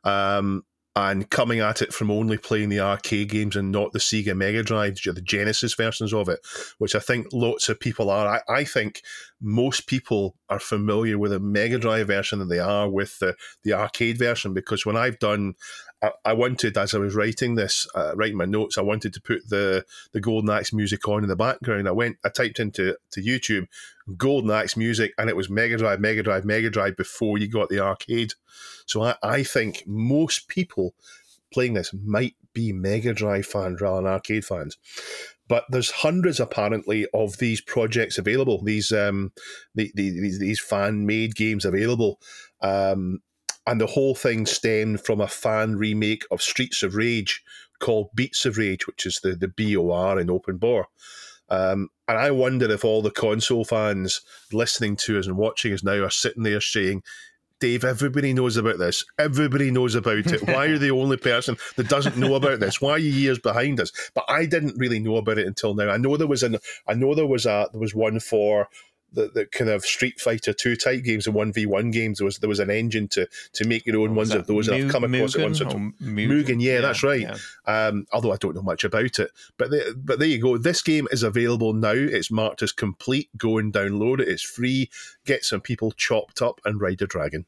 Um, and coming at it from only playing the arcade games and not the Sega Mega Drive, the Genesis versions of it, which I think lots of people are. I, I think most people are familiar with the Mega Drive version than they are with the, the arcade version because when I've done I, wanted, as I was writing this, uh, writing my notes, I wanted to put the the Golden Axe music on in the background. I went, I typed into to YouTube Golden Axe music, and it was Mega Drive, Mega Drive, Mega Drive before you got the arcade. So I, I think most people playing this might be Mega Drive fans rather than arcade fans but there's hundreds apparently of these projects available these um the, the, these, these fan made games available um and the whole thing stemmed from a fan remake of Streets of Rage called Beats of Rage, which is the, the BOR in OpenBOR. Um, and I wonder if all the console fans listening to us and watching us now are sitting there saying, Dave, everybody knows about this. Everybody knows about it. Why are you the (laughs) only person that doesn't know about this? Why are you years behind us? But I didn't really know about it until now. I know there was an I know there was a there was one for the, the kind of Street Fighter two type games and one v one games. There was there was an engine to to make your own ones of those. and I've come across Mugen it once. Or Mugen, Mugen yeah, yeah, that's right. Yeah. Um, although I don't know much about it, but the, but there you go. This game is available now. It's marked as complete. Go and download it. It's free. Get some people chopped up and ride a dragon.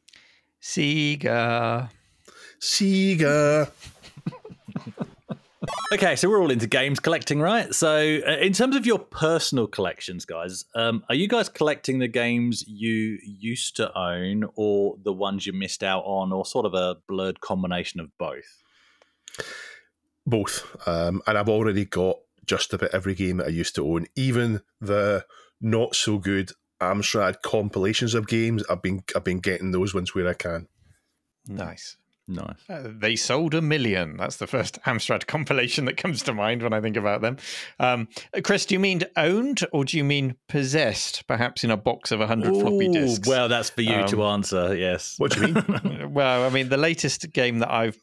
Sega. Sega. (laughs) Okay, so we're all into games collecting, right? So, uh, in terms of your personal collections, guys, um, are you guys collecting the games you used to own, or the ones you missed out on, or sort of a blurred combination of both? Both, um, and I've already got just about every game that I used to own, even the not so good Amstrad compilations of games. I've been I've been getting those ones where I can. Nice. Nice. Uh, they sold a million. That's the first (laughs) Amstrad compilation that comes to mind when I think about them. Um, Chris, do you mean owned or do you mean possessed, perhaps in a box of 100 Ooh, floppy disks? Well, that's for you um, to answer, yes. What do you mean? (laughs) (laughs) well, I mean, the latest game that I've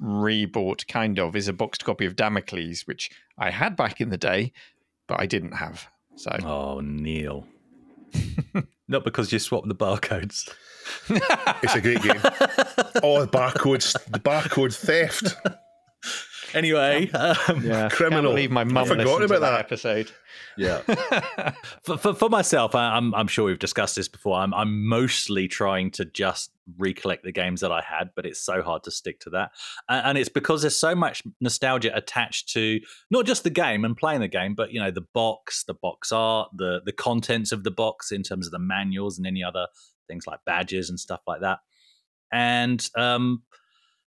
re bought, kind of, is a boxed copy of Damocles, which I had back in the day, but I didn't have. So. Oh, Neil. (laughs) Not because you swapped the barcodes. it's a great game. (laughs) oh, the barcodes, the barcode theft. Anyway, um, yeah, (laughs) criminal. Can't believe my mum forgot about that. that episode. Yeah. (laughs) for, for, for myself, I, am I'm sure we've discussed this before. I'm I'm mostly trying to just recollect the games that I had, but it's so hard to stick to that. And, and, it's because there's so much nostalgia attached to not just the game and playing the game, but you know the box, the box art, the the contents of the box in terms of the manuals and any other things like badges and stuff like that. And um,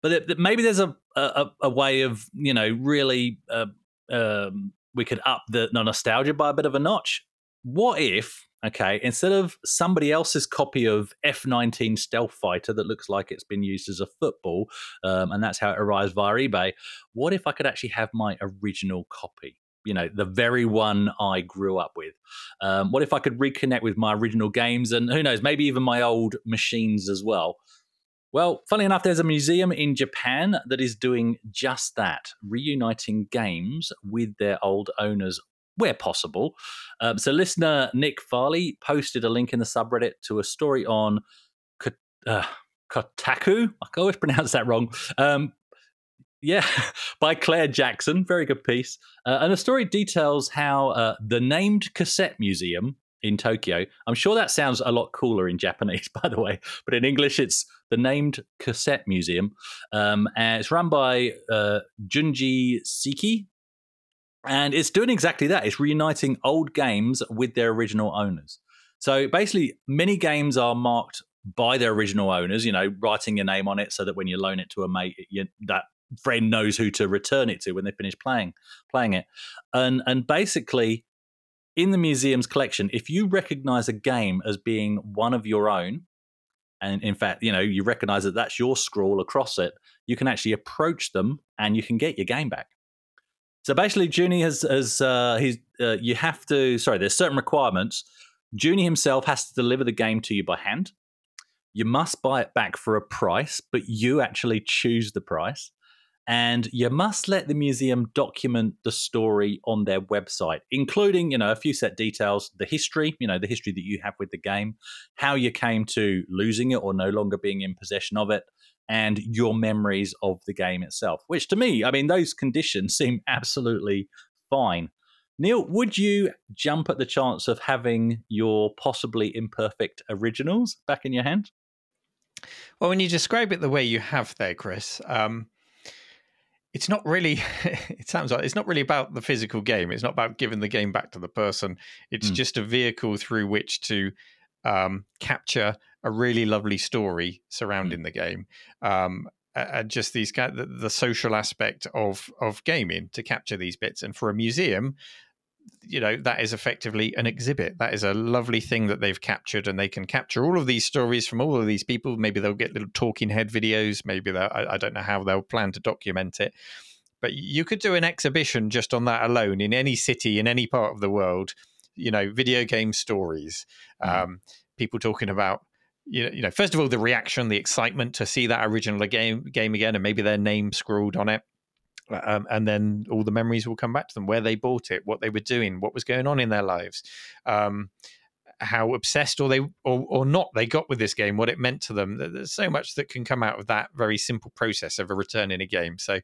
but it, maybe there's a, a, a way of you know really uh, um, we could up the, the nostalgia by a bit of a notch. What if, okay, instead of somebody else's copy of F 19 Stealth Fighter that looks like it's been used as a football, um, and that's how it arrives via eBay, what if I could actually have my original copy? You know, the very one I grew up with. Um, what if I could reconnect with my original games and who knows, maybe even my old machines as well? Well, funny enough, there's a museum in Japan that is doing just that, reuniting games with their old owners where possible. Um, so, listener Nick Farley posted a link in the subreddit to a story on uh, Kotaku. I always pronounce that wrong. Um, yeah, (laughs) by Claire Jackson. Very good piece. Uh, and the story details how uh, the named cassette museum in Tokyo. I'm sure that sounds a lot cooler in Japanese, (laughs) by the way, but in English, it's the named cassette museum. Um, and it's run by uh, Junji Siki. And it's doing exactly that. It's reuniting old games with their original owners. So basically, many games are marked by their original owners, you know, writing your name on it so that when you loan it to a mate, you, that friend knows who to return it to when they finish playing playing it. And and basically in the museum's collection, if you recognize a game as being one of your own, and in fact, you know, you recognize that that's your scroll across it, you can actually approach them and you can get your game back. So basically, Junji has, has uh, he's, uh, you have to, sorry, there's certain requirements. Junji himself has to deliver the game to you by hand. You must buy it back for a price, but you actually choose the price and you must let the museum document the story on their website including you know a few set details the history you know the history that you have with the game how you came to losing it or no longer being in possession of it and your memories of the game itself which to me i mean those conditions (laughs) seem absolutely fine. Neil would you jump at the chance of having your possibly imperfect originals back in your hand? Well when you describe it the way you have there chris um, it's not really (laughs) it sounds like it's not really about the physical game it's not about giving the game back to the person it's mm. just a vehicle through which to um, capture a really lovely story surrounding mm. the game um, and just these the, the social aspect of of gaming to capture these bits and for a museum you know that is effectively an exhibit. That is a lovely thing that they've captured and they can capture all of these stories from all of these people. Maybe they'll get little talking head videos. Maybe they'll I, I don't know how they'll plan to document it. But you could do an exhibition just on that alone in any city in any part of the world you know video game stories mm. um, people talking about you know, you know, first of all, the reaction, the excitement to see that original game game again, and maybe their name scrawled on it um, and then all the memories will come back to them where they bought it what they were doing what was going on in their lives um, how obsessed or they or, or not they got with this game what it meant to them. There's so much that can come out of that very simple process of a return in a game. So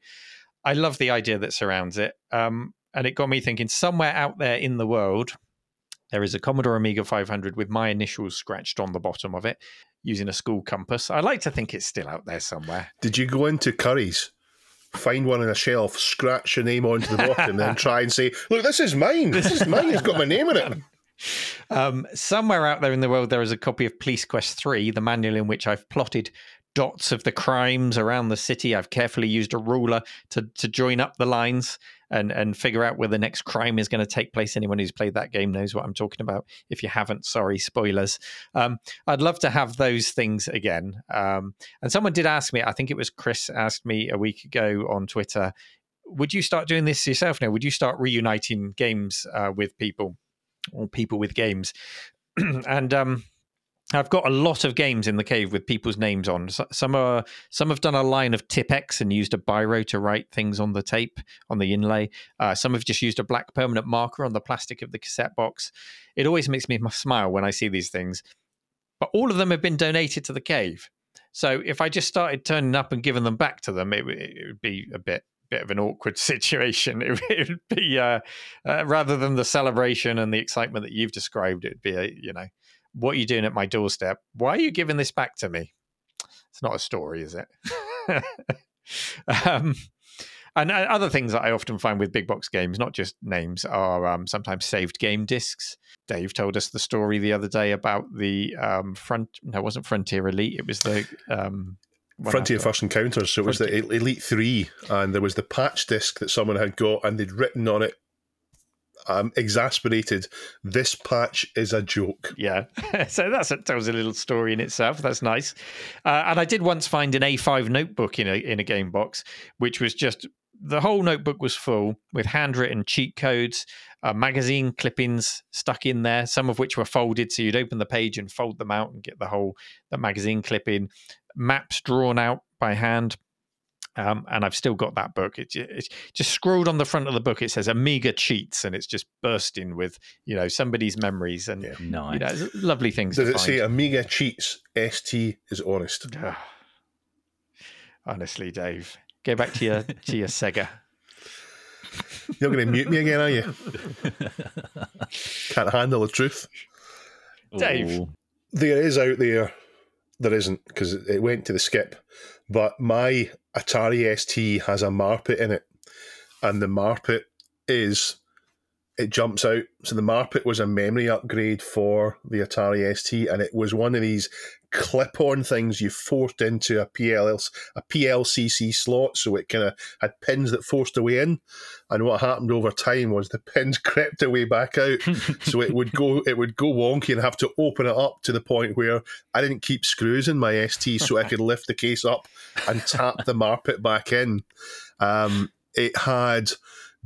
i love the idea that surrounds it um, and it got me thinking somewhere out there in the world there is a commodore amiga 500 with my initials scratched on the bottom of it using a school compass. I like to think it's still out there somewhere. Did you go into curry's find one on a shelf, scratch your name onto the bottom, and then try and say, "Look, this is mine. This is mine. It's got my name in it." (laughs) Um, somewhere out there in the world, there is a copy of Police Quest 3, the manual in which I've plotted dots of the crimes around the city. I've carefully used a ruler to, to join up the lines and, and figure out where the next crime is going to take place. Anyone who's played that game knows what I'm talking about. If you haven't, sorry, spoilers. Um, I'd love to have those things again. Um, and someone did ask me, I think it was Chris asked me a week ago on Twitter, would you start doing this yourself now? Would you start reuniting games uh, with people or people with games? (clears throat) and um, I've got a lot of games in the cave with people's names on. Some are some have done a line of Tipp-Ex and used a biro to write things on the tape on the inlay. Uh, some have just used a black permanent marker on the plastic of the cassette box. It always makes me smile when I see these things. But all of them have been donated to the cave. So if I just started turning up and giving them back to them, it, it would be a bit bit of an awkward (laughs) situation. It, would be uh, uh, rather than the celebration and the excitement that you've described. It'd be a you know what are you doing at my doorstep? Why are you giving this back to me? It's not a story, is it? (laughs) um, and uh, other things that I often find with big box games, not just names, are um, sometimes saved game discs. Dave told us the story the other day about the um, front. No, it wasn't Frontier Elite. It was the um, Frontier First Encounters. So it was the Elite Three, and there was the patch disc that someone had got, and they'd written on it I'm exasperated. This patch is a joke. Yeah, (laughs) so that's that tells a little story in itself. That's nice. Uh, and I did once find an A5 notebook in a in a game box, which was just the whole notebook was full with handwritten cheat codes, uh, magazine clippings stuck in there, some of which were folded, so you'd open the page and fold them out and get the whole the magazine clipping, maps drawn out by hand. Um, and I've still got that book. It, it's just scrolled on the front of the book. It says Amiga cheats, and it's just bursting with you know somebody's memories and Yeah. Nice. you know it's lovely things. Does to it find. say Amiga cheats? ST is honest. Honestly, Dave, go back to your to your (laughs) Sega. You're going to mute me again, are you? Can't handle the truth. Dave. Ooh. There is out there. There isn't because it went to the skip. But my Atari ST has a Marpet in it, and the Marpet is it jumps out. So the Marpet was a memory upgrade for the Atari ST, and it was one of these clip-on things you forced into a PLL, a PLCC slot, so it kind of had pins that forced away in. And what happened over time was the pins (laughs) crept away back out, so it would go it would go wonky and have to open it up to the point where I didn't keep screws in my ST, so I could lift the case up and tap the Marpet back in. Um, it had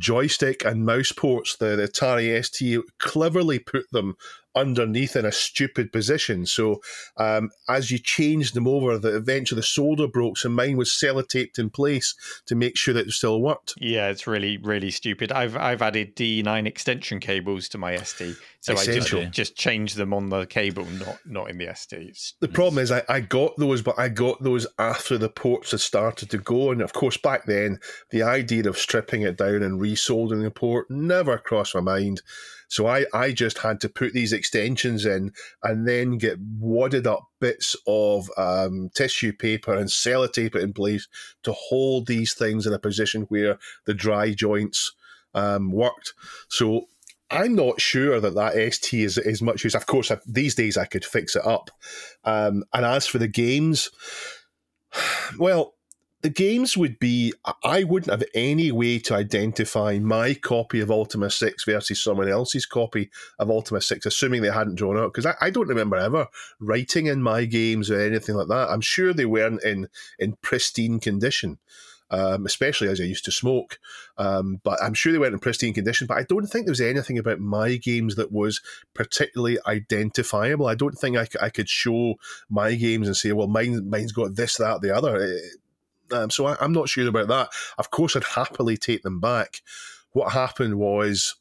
joystick and mouse ports. The, the Atari ST cleverly put them underneath in a stupid position. So um, as you changed them over, the eventually the solder broke, so mine was sellotaped in place to make sure that it still worked. Yeah, it's really really stupid. I've I've added D9 extension cables to my ST, so I just just change them on the cable, not not in the ST. It's, The problem is, I, I got those, but I got those after the ports had started to go. And of course, back then, the idea of stripping it down and resoldering the port never crossed my mind. So I, I just had to put these extensions in and then get wadded up bits of um, tissue paper and sellotape it in place to hold these things in a position where the dry joints um, worked. So I'm not sure that that ST is as much use. Of course, I, these days I could fix it up. Um, and as for the games, (sighs) well, the games would be I wouldn't have any way to identify my copy of Ultima 6 versus someone else's copy of Ultima 6, assuming they hadn't drawn out. Because I, I don't remember ever writing in my games or anything like that. I'm sure they weren't in, in pristine condition. Um, especially as I used to smoke, um, but I'm sure they weren't in pristine condition. But I don't think there was anything about my games that was particularly identifiable. I don't think I, c- I could show my games and say, well, mine, mine's got this, that, the other. Eh, Um, so I, I'm not sure about that. Of course, I'd happily take them back. What happened was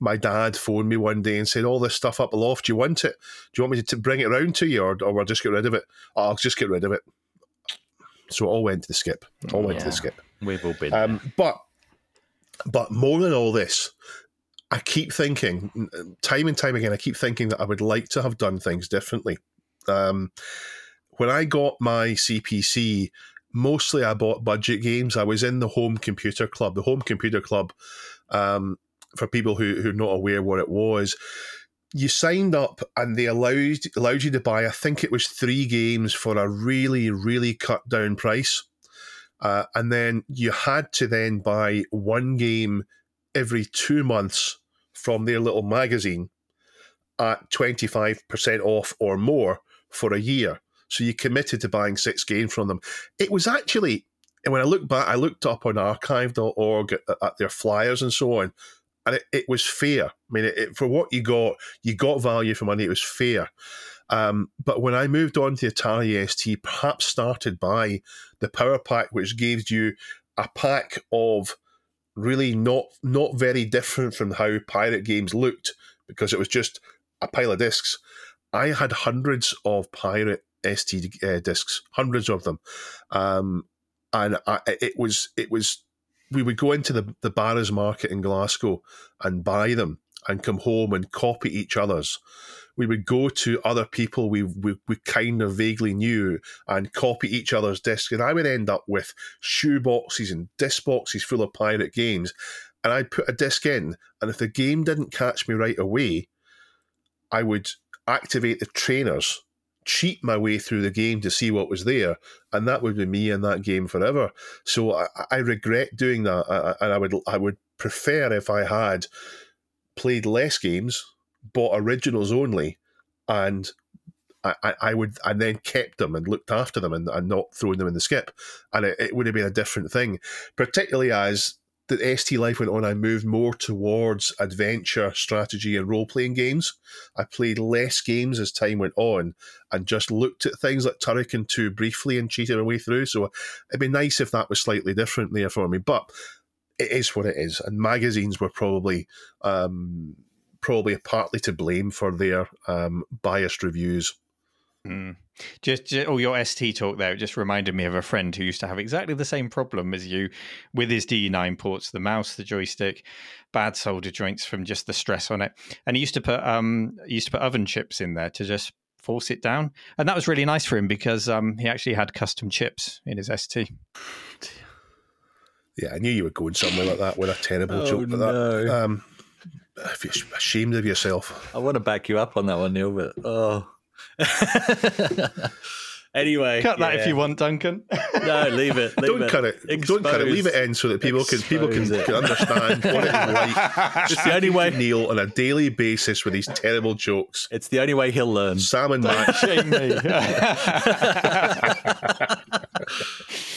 my dad phoned me one day and said, All this stuff up aloft, do you want it? Do you want me to t- bring it around to you or, or we'll just get rid of it? Oh, I'll just get rid of it. So it all went to the skip. All went to the skip. We've all been. Um, but but more than all this, I keep thinking, time and time again, I keep thinking that I would like to have done things differently. Um, when I got my CPC, mostly I bought budget games. I was in the Home Computer Club. The Home Computer Club, um, for people who who are not aware what it was, you signed up and they allowed allowed you to buy. I think it was three games for a really really cut down price. Uh, and then you had to then buy one game every two months from their little magazine at 25% off or more for a year. So you committed to buying six games from them. It was actually, and when I look back, I looked up on archive.org at, at their flyers and so on, and it, it was fair. I mean, it, it, for what you got, you got value for money. It was fair. Um, but when I moved on to the Atari ST, perhaps started by the Power Pack, which gave you a pack of really not not very different from how pirate games looked, because it was just a pile of discs. I had hundreds of pirate ST uh, discs, hundreds of them, um, and I, it was it was we would go into the the Barras Market in Glasgow and buy them and come home and copy each other's we would go to other people we, we, we kind of vaguely knew and copy each other's discs. And I would end up with shoe boxes and disc boxes full of pirate games. And I'd put a disc in, and if the game didn't catch me right away, I would activate the trainers, cheat my way through the game to see what was there, and that would be me in that game forever. So I, I regret doing that, I- and I would I would prefer if I had played less games, bought originals only, and I, I, would and then kept them and looked after them and, and not throwing them in the skip, and it, it would have been a different thing, particularly as the ST life went on. I moved more towards adventure, strategy, and role playing games. I played less games as time went on, and just looked at things like Turrican Two briefly and cheated my way through. So it'd be nice if that was slightly different there for me, but it is what it is. And magazines were probably um, probably partly to blame for their um, biased reviews. Mm. Just, just all your ST talk there just reminded me of a friend who used to have exactly the same problem as you with his D9 ports, the mouse, the joystick, bad solder joints from just the stress on it. And he used to put um he used to put oven chips in there to just force it down. And that was really nice for him because um he actually had custom chips in his ST. Yeah, I knew you were going somewhere like that with a terrible Oh, joke like that. no. Um, if you're ashamed of yourself. I want to back you up on that one, Neil, but oh. (laughs) anyway, Cut that if you want, Duncan. No, leave it. Leave Don't it. cut it. Don't cut it. Leave it in so that people can people can, can understand what it is like. (laughs) It's the only way. Neil on a daily basis with these terrible jokes. It's the only way he'll learn. Sam and (laughs) Matt. Shame me.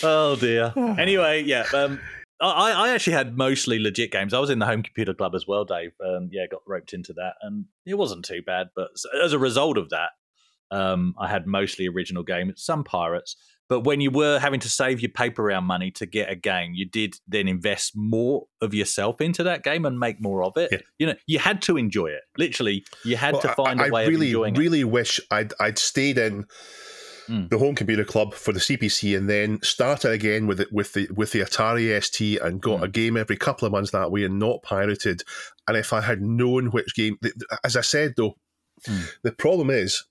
Oh dear. Anyway, yeah. Um, I, I actually had mostly legit games. I was in the home computer club as well, Dave. Um, yeah, got roped into that, and it wasn't too bad. But as a result of that, um, I had mostly original games, some pirates. But when you were having to save your paper round money to get a game, you did then invest more of yourself into that game and make more of it. Yeah. You know, you had to enjoy it. Literally, you had Well, to find I a way really, of enjoying it. I really wish I'd I'd stayed in Mm. the home computer club for the CPC and then started again with it with the with the Atari ST and got Mm. a game every couple of months that way and not pirated. And if I had known which game, as I said though, Mm. the problem is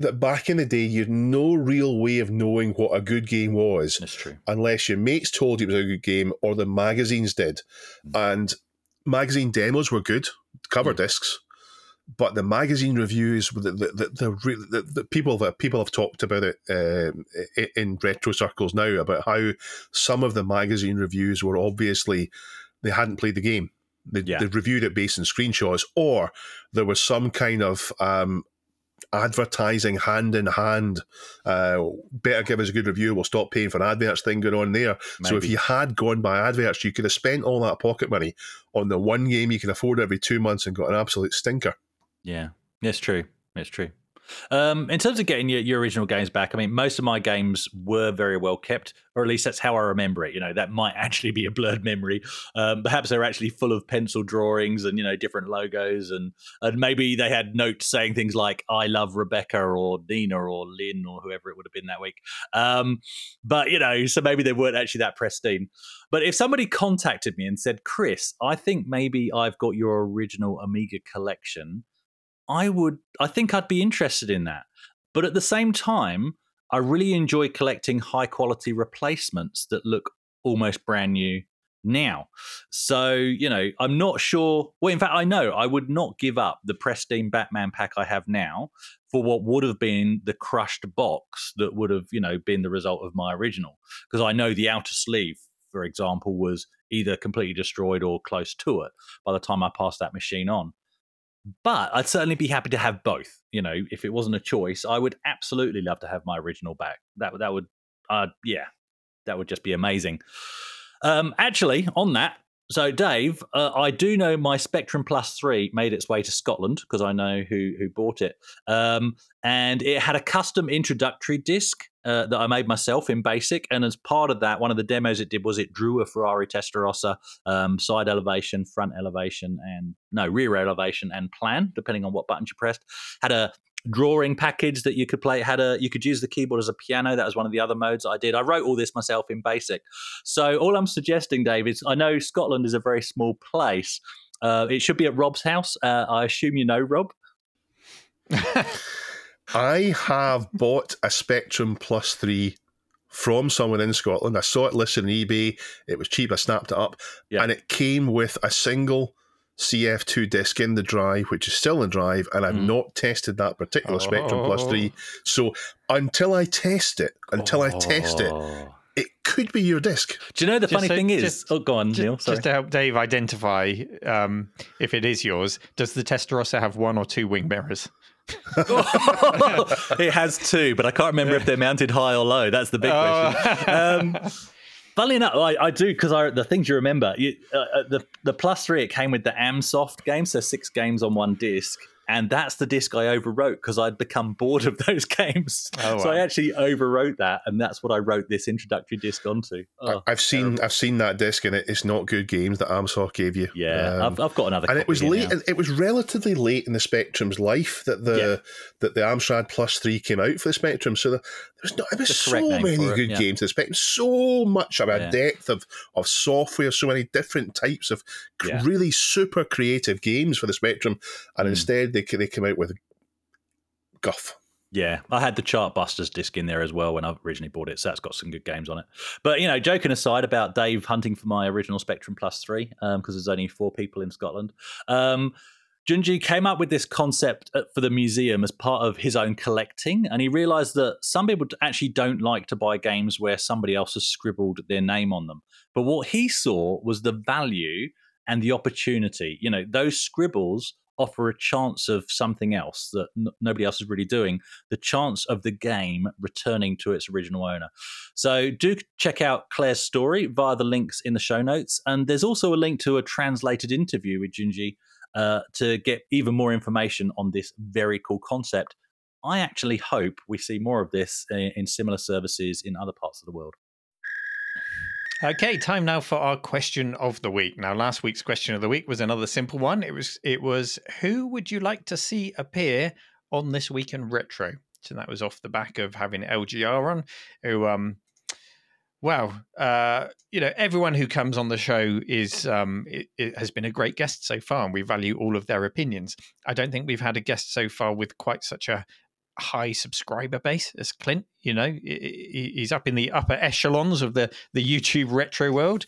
that back in the day, you had no real way of knowing what a good game was That's true. unless your mates told you it was a good game or the magazines did. Hmm. And magazine demos were good, cover hmm. discs, but the magazine reviews, the the, the, the, the, people that people have talked about it um, i- in retro circles now about how some of the magazine reviews were obviously they hadn't played the game. They, Yeah. they reviewed it based on screenshots, or there was some kind of um, advertising hand in hand. Uh, better give us a good review. We'll stop paying for an adverts thing going on there. So if you had gone by adverts, you could have spent all that pocket money on the one game you can afford every two months and got an absolute stinker. Yeah, it's true. It's true. Um, in terms of getting your, your original games back, I mean, most of my games were very well kept, or at least that's how I remember it. You know, that might (laughs) actually be a blurred memory. Um, perhaps they're actually full of pencil drawings and you know different logos, and and maybe they had notes saying things like "I love Rebecca" or Nina or Lynn or whoever it would have been that week. Um, but you know, so maybe they weren't actually that pristine. But if somebody contacted me and said, "Chris, I think maybe I've got your original Amiga collection," I would, I think I'd be interested in that. But at the same time, I really enjoy collecting high quality replacements that look almost brand new now. So, you know, I'm not sure. Well, in fact, I know I would not give up the pristine Batman pack I have now for what would have been the crushed box that would have, you know, been the result of my original. Because I know the outer sleeve, for example, was either completely destroyed or close to it by the time I passed that machine on but I'd certainly be happy to have both. You know, if it wasn't a choice, I would absolutely love to have my original back. That would- that would, uh, yeah, that would just be amazing. Um, actually, on that, so Dave, uh, I do know my Spectrum Plus three made its way to Scotland because I know who who bought it, um, and it had a custom introductory disc uh, that I made myself in BASIC, and as part of that, one of the demos it did was it drew a Ferrari Testarossa um, side elevation, front elevation, and no rear elevation and plan, depending on what buttons you pressed. Had a drawing package that you could play. Had a you could use the keyboard as a piano. That was one of the other modes I did. I wrote all this myself in BASIC. So all I'm suggesting, Dave, is I know Scotland is a very small place. Uh, it should be at Rob's house. Uh, I assume you know Rob. (laughs) I have bought a Spectrum Plus 3 from someone in Scotland. I saw it listed on eBay. It was cheap. I snapped it up. Yeah. And it came with a single CF2 disc in the drive, which is still in drive. And I've Mhm. not tested that particular Spectrum Plus 3. So until I test it, until I test it, Oh. it could be your disc. Do you know the Just funny so- thing is? just- oh, go on, Ju- Neil. Just, to help Dave identify um, if it is yours, does the Testarossa have one or two wing mirrors? (laughs) it has two, but I can't remember if they're mounted high or low. That's the big Oh. question. Um, funnily enough, I, I do because the things you remember, you, uh, uh, the the plus three, it came with the AmSoft game, so six games on one disc. And that's the disc I overwrote because I'd become bored of (laughs) those games. Oh, So I actually overwrote that, and that's what I wrote this introductory disc onto. Oh, I've seen I've seen that disc and it, it's not good games that Amsoft gave you. yeah, Um, I've, I've got another. and it was late. now. and It was relatively late in the Spectrum's life that the Yeah. that the Amstrad Plus Three came out for the Spectrum. So the, there's not. There was so many it, good yeah. games to the Spectrum. So much of a Yeah. depth of of software. So many different types of really super creative games for the Spectrum. And Mm. instead, they they came out with guff. Yeah, I had the Chartbusters disc in there as well when I originally bought it, so that's got some good games on it. But you know, joking aside about Dave hunting for my original Spectrum Plus three, because there's only four people in Scotland. Um, Junji came up with this concept uh, for the museum as part of his own collecting, and he realized that some people actually don't like to buy games where somebody else has scribbled their name on them. But what he saw was the value and the opportunity. You know, those scribbles offer a chance of something else that n- nobody else is really doing the chance of the game returning to its original owner. So do check out Claire's story via the links in the show notes. And there's also a link to a translated interview with Junji uh, to get even more information on this very cool concept. I actually hope we see more of this in, in similar services in other parts of the world. Okay, time now for our question of the week. Now, last week's question of the week was another simple one. It was it was who would you like to see appear on this week in retro? So that was off the back of having LGR on, who um well, uh, you know, everyone who comes on the show is um, it, it has been a great guest so far, and we value all of their opinions. I don't think we've had a guest so far with quite such a high subscriber base as Clint. You know, He- he- he's up in the upper echelons of the the YouTube retro world.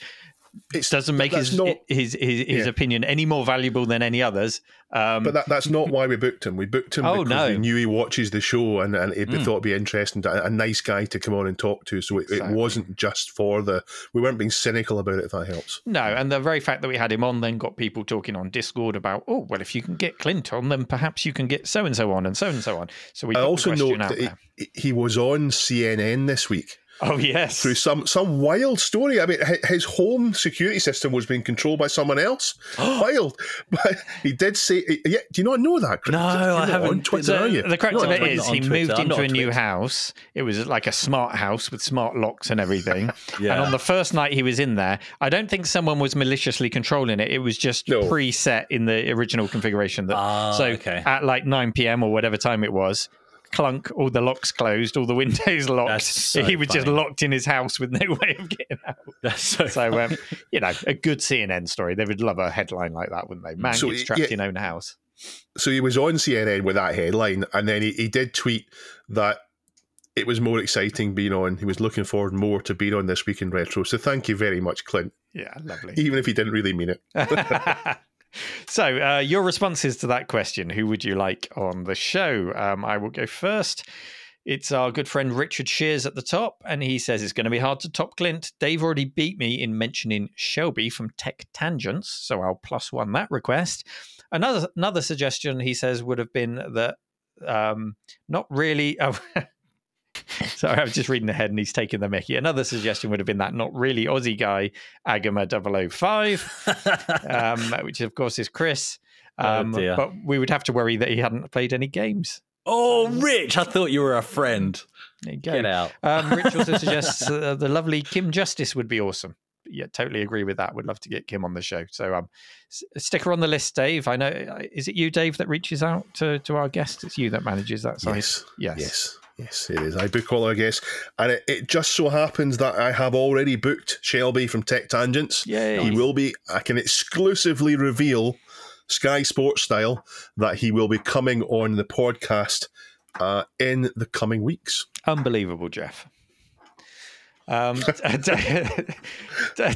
It doesn't make his, not- his his his Yeah. opinion any more valuable than any others. Um, But that, that's not why we booked him. We booked him (laughs) Oh, because no. we knew he watches the show and, and it Mm. thought it'd be interesting, to, a nice guy to come on and talk to. So it, it wasn't just for the. We weren't being cynical about it. If that helps. No, and the very fact that we had him on then got people talking on Discord about, oh, well, if you can get Clint on, then perhaps you can get so and so on and so and so on. So we I also note that he, he was on CNN this week Oh yes, through some some wild story. I mean, his home security system was being controlled by someone else. (gasps) wild, but he did say. Yeah, do you not know that? No, You're I haven't. On Twitter, So are you? the Not of it is he Twitter. moved into a new house. It was like a smart house with smart locks and everything. Yeah. (laughs) And on the first night he was in there, I don't think someone was maliciously controlling it. It was just No. preset in the original configuration. That Ah, so okay. at like 9 p.m. or whatever time it was. Clunk, all the locks closed, all the windows locked. That's (laughs) so he was just locked in his house with no (laughs) way of getting out. That's so. So, um, you know, a good CNN story. They would love a headline like that, wouldn't they? Man So, gets trapped yeah. in own house. so he was on CNN with that headline, and then he, he did tweet that it was more exciting being on. He was looking forward more to being on this week in retro. So thank you very much, Clint. Yeah, lovely. Even if he didn't really mean it. (laughs) so, uh, your responses to that question who would you like on the show? Um, I will go first. It's our good friend Richard Shears at the top, and he says it's going to be hard to top Clint. Dave already beat me in mentioning Shelby from Tech Tangents, so I'll plus one that request. Another another suggestion he says would have been that um, not really. (laughs) Oh, (laughs) sorry, I was just reading ahead, and he's taking the Mickey. Another suggestion would have been that not really Aussie guy Agama 005 (laughs) um, which of course is Chris. Oh, Um, dear. but we would have to worry that he hadn't played any games. oh, Rich! I thought you were a friend. There you go. Get out. Um, Rich also (laughs) suggests uh, the lovely Kim Justice would be awesome. Yeah, totally agree with that. Would love to get Kim on the show. So, um, s- stick her on the list, Dave. I know. uh, Is it you, Dave, that reaches out to, to our guests? It's you that manages that site. Yes. Yes. Yes. Yes, it is. I book all our guests. And it, it just so happens that I have already booked Shelby from Tech Tangents. Yeah, He will be, I can exclusively reveal, Sky Sports style, that he will be coming on the podcast uh, in the coming weeks. Unbelievable, Jeff. Um, (laughs) (laughs) I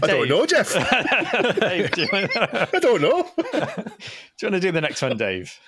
don't know, Jeff. (laughs) Dave, do want I don't know. do you want to do the next one, Dave?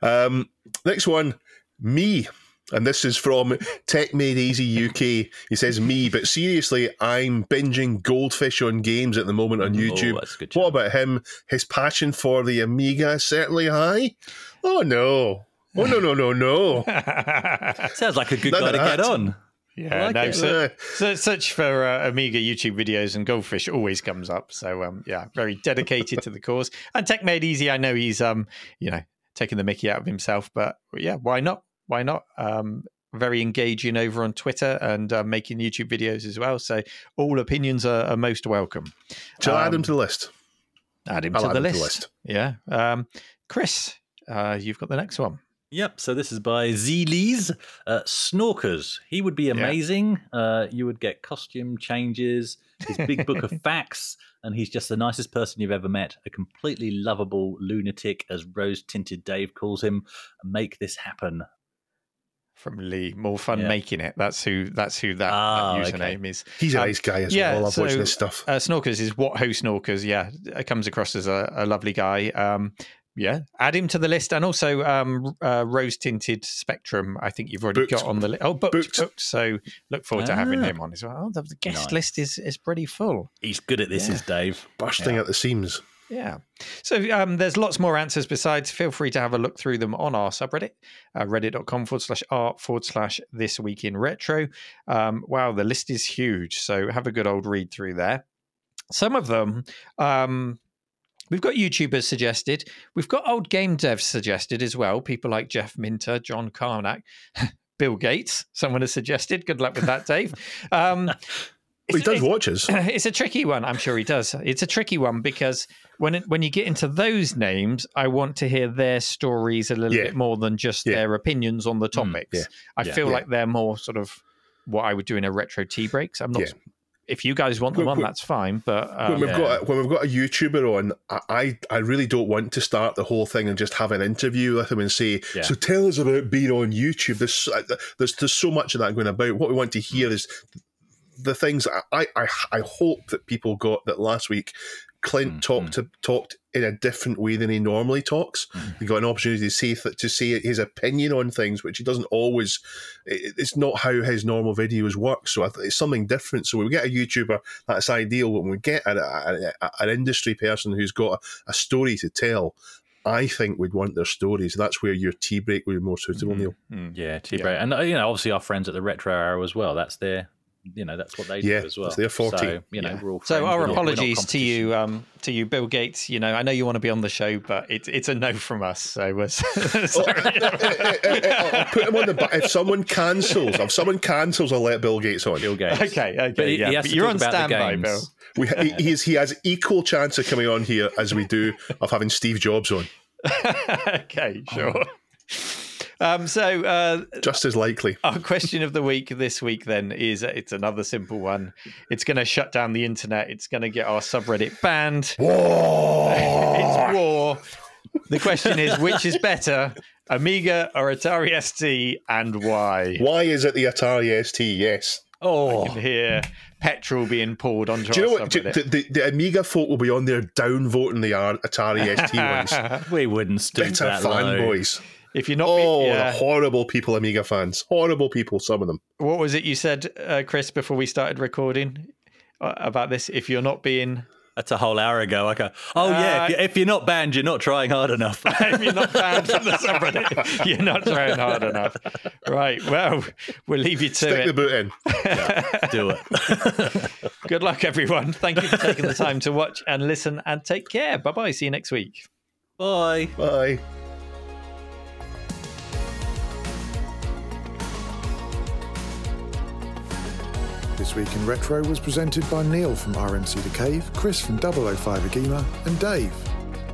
Um, next one, me. And this is from Tech Made Easy UK. He says, Me, but seriously, I'm binging Goldfish on games at the moment on YouTube. Oh, that's good what about him? His passion for the Amiga is certainly high. Oh, no. Oh, no, no, no, no. (laughs) Sounds like a good None guy of to get on. Yeah, like no, so, so, search for uh, Amiga YouTube videos and Goldfish always comes up. So um, yeah, very dedicated to the cause. And Tech Made Easy, I know he's um, you know, taking the Mickey out of himself, but yeah, why not? Why not? Um, very engaging over on Twitter and uh, making YouTube videos as well. So all opinions are, are most welcome. Shall I add him Um, to the list? Add him, to, add the him to the list. list. Yeah, um, Chris, uh, you've got the next one. Yep. So this is by Zeelies. Uh, Snorkers. He would be amazing. Uh, you would get costume changes, his big book of (laughs) facts, and he's just the nicest person you've ever met. A completely lovable lunatic, as rose tinted Dave calls him. Make this happen. From Lee, more fun Yeah. making it. That's who. That's who that, Ah, that okay. username is. He's a Um, nice guy as yeah, well. I love so, watching his stuff. Uh, Snorkers is what host Snorkers. Yeah, it comes across as a, a lovely guy. Um, yeah, add him to the list, and also um, uh, rose tinted Spectrum. I think you've already Booked. got on the list. Oh, booked, Booked. booked. So look forward to having Ah. him on as well. Oh, the, the guest Nice. list is is pretty full. He's good at this, is Dave. Bursting at the seams. Yeah. So um, there's lots more answers besides. Feel free to have a look through them on our subreddit, uh, reddit.com forward slash art forward slash this week in retro. Um, wow, the list is huge. So have a good old read through there. Some of them, um, we've got YouTubers suggested. We've got old game devs suggested as well. People like Jeff Minter, John Carmack, (laughs) Bill Gates. Someone has suggested. Good luck with that, Dave. Um, Well, he does it's- watch us. (clears throat) it's a tricky one. I'm sure he does. It's a tricky one because when it, when you get into those names, I want to hear their stories a little Yeah. bit more than just Yeah. their opinions on the topics. yeah. I Yeah. feel Yeah. like they're more sort of what I would do in a retro tea breaks. I'm not. Yeah. If you guys want them When- on, when- that's fine. But when um, we've yeah. got a, when we've got a YouTuber on, I, I I really don't want to start the whole thing and just have an interview with him and say, Yeah. "So tell us about being on YouTube." There's uh, there's there's so much of that going about. What we want to hear is the things I I I hope that people got that last week. Clint Mm, talked to, talked in a different way than he normally talks. Mm. He got an opportunity to see th- to say his opinion on things, which he doesn't always. it- It's not how his normal videos work. So I th- it's something different. So when we get a YouTuber, that's ideal. When we get a, a, a- an industry person who's got a, a story to tell, I think we'd want their stories. That's where your tea break would be more suitable, Neil. mm. Yeah, Tea Break. And, uh, you know, obviously our friends at the Retro Hour as well. That's their, you know, that's what they Yeah, do as well. it's their forte. So, you know, Yeah. we're all So our We're not- we're not apologies to you, um, to you, Bill Gates. You know, I know you want to be on the show, but it's it's a no from us. So we're (laughs) sorry. (laughs) I'll put him on the. ba- If someone cancels, if someone cancels, I'll let Bill Gates on. Bill Gates. okay, okay, But he, yeah. he has but to you're talk on standby. Bill. We, he, he's, he has equal chance of coming on here as we do of having Steve Jobs on. (laughs) okay, sure. Um, so uh, Just as likely. (laughs) our question of the week this week then is it's another simple one. It's going to shut down the internet. It's going to get our subreddit banned. War. (laughs) it's war. The question is which is better, Amiga or Atari ST, and why? Why is it the Atari ST? Yes. Oh, I can hear petrol being poured onto Do you know our what? do- subreddit. The, the, the Amiga folk will be on there downvoting the Atari ST ones. (laughs) We wouldn't stoop Bitter that fanboys. If you're not, Oh, yeah. the horrible people, Amiga fans. Horrible people, some of them. what was it you said, uh, Chris, before we started recording uh, about this? If you're not being That's a whole hour ago. I go, oh yeah, Uh, if, you, if you're not banned, you're not trying hard enough. (laughs) if you're not banned from the subreddit, you're not trying hard enough. Right. Well, we'll leave you to Stick the boot in. Do it. (laughs) Good luck, everyone. Thank you for taking the time to watch and listen and take care. Bye bye. See you next week. Bye. Bye. This Week in Retro was presented by Neil from RMC The Cave, Chris from 005 Agema, and Dave.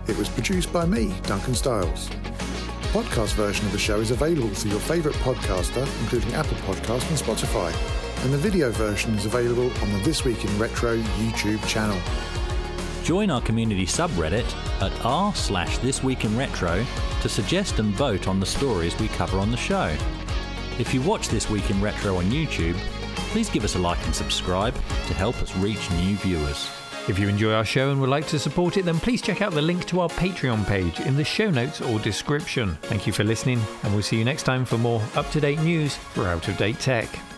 It was produced by me, Duncan Stiles. The podcast version of the show is available through your favourite podcaster, including Apple Podcast and Spotify. And the video version is available on the This Week in Retro YouTube channel. Join our community subreddit at r slash this week in retro to suggest and vote on the stories we cover on the show. If you watch This Week in Retro on YouTube, please give us a like and subscribe to help us reach new viewers. If you enjoy our show and would like to support it, then please check out the link to our Patreon page in the show notes or description. Thank you for listening, and we'll see you next time for more up to date news for out of date tech.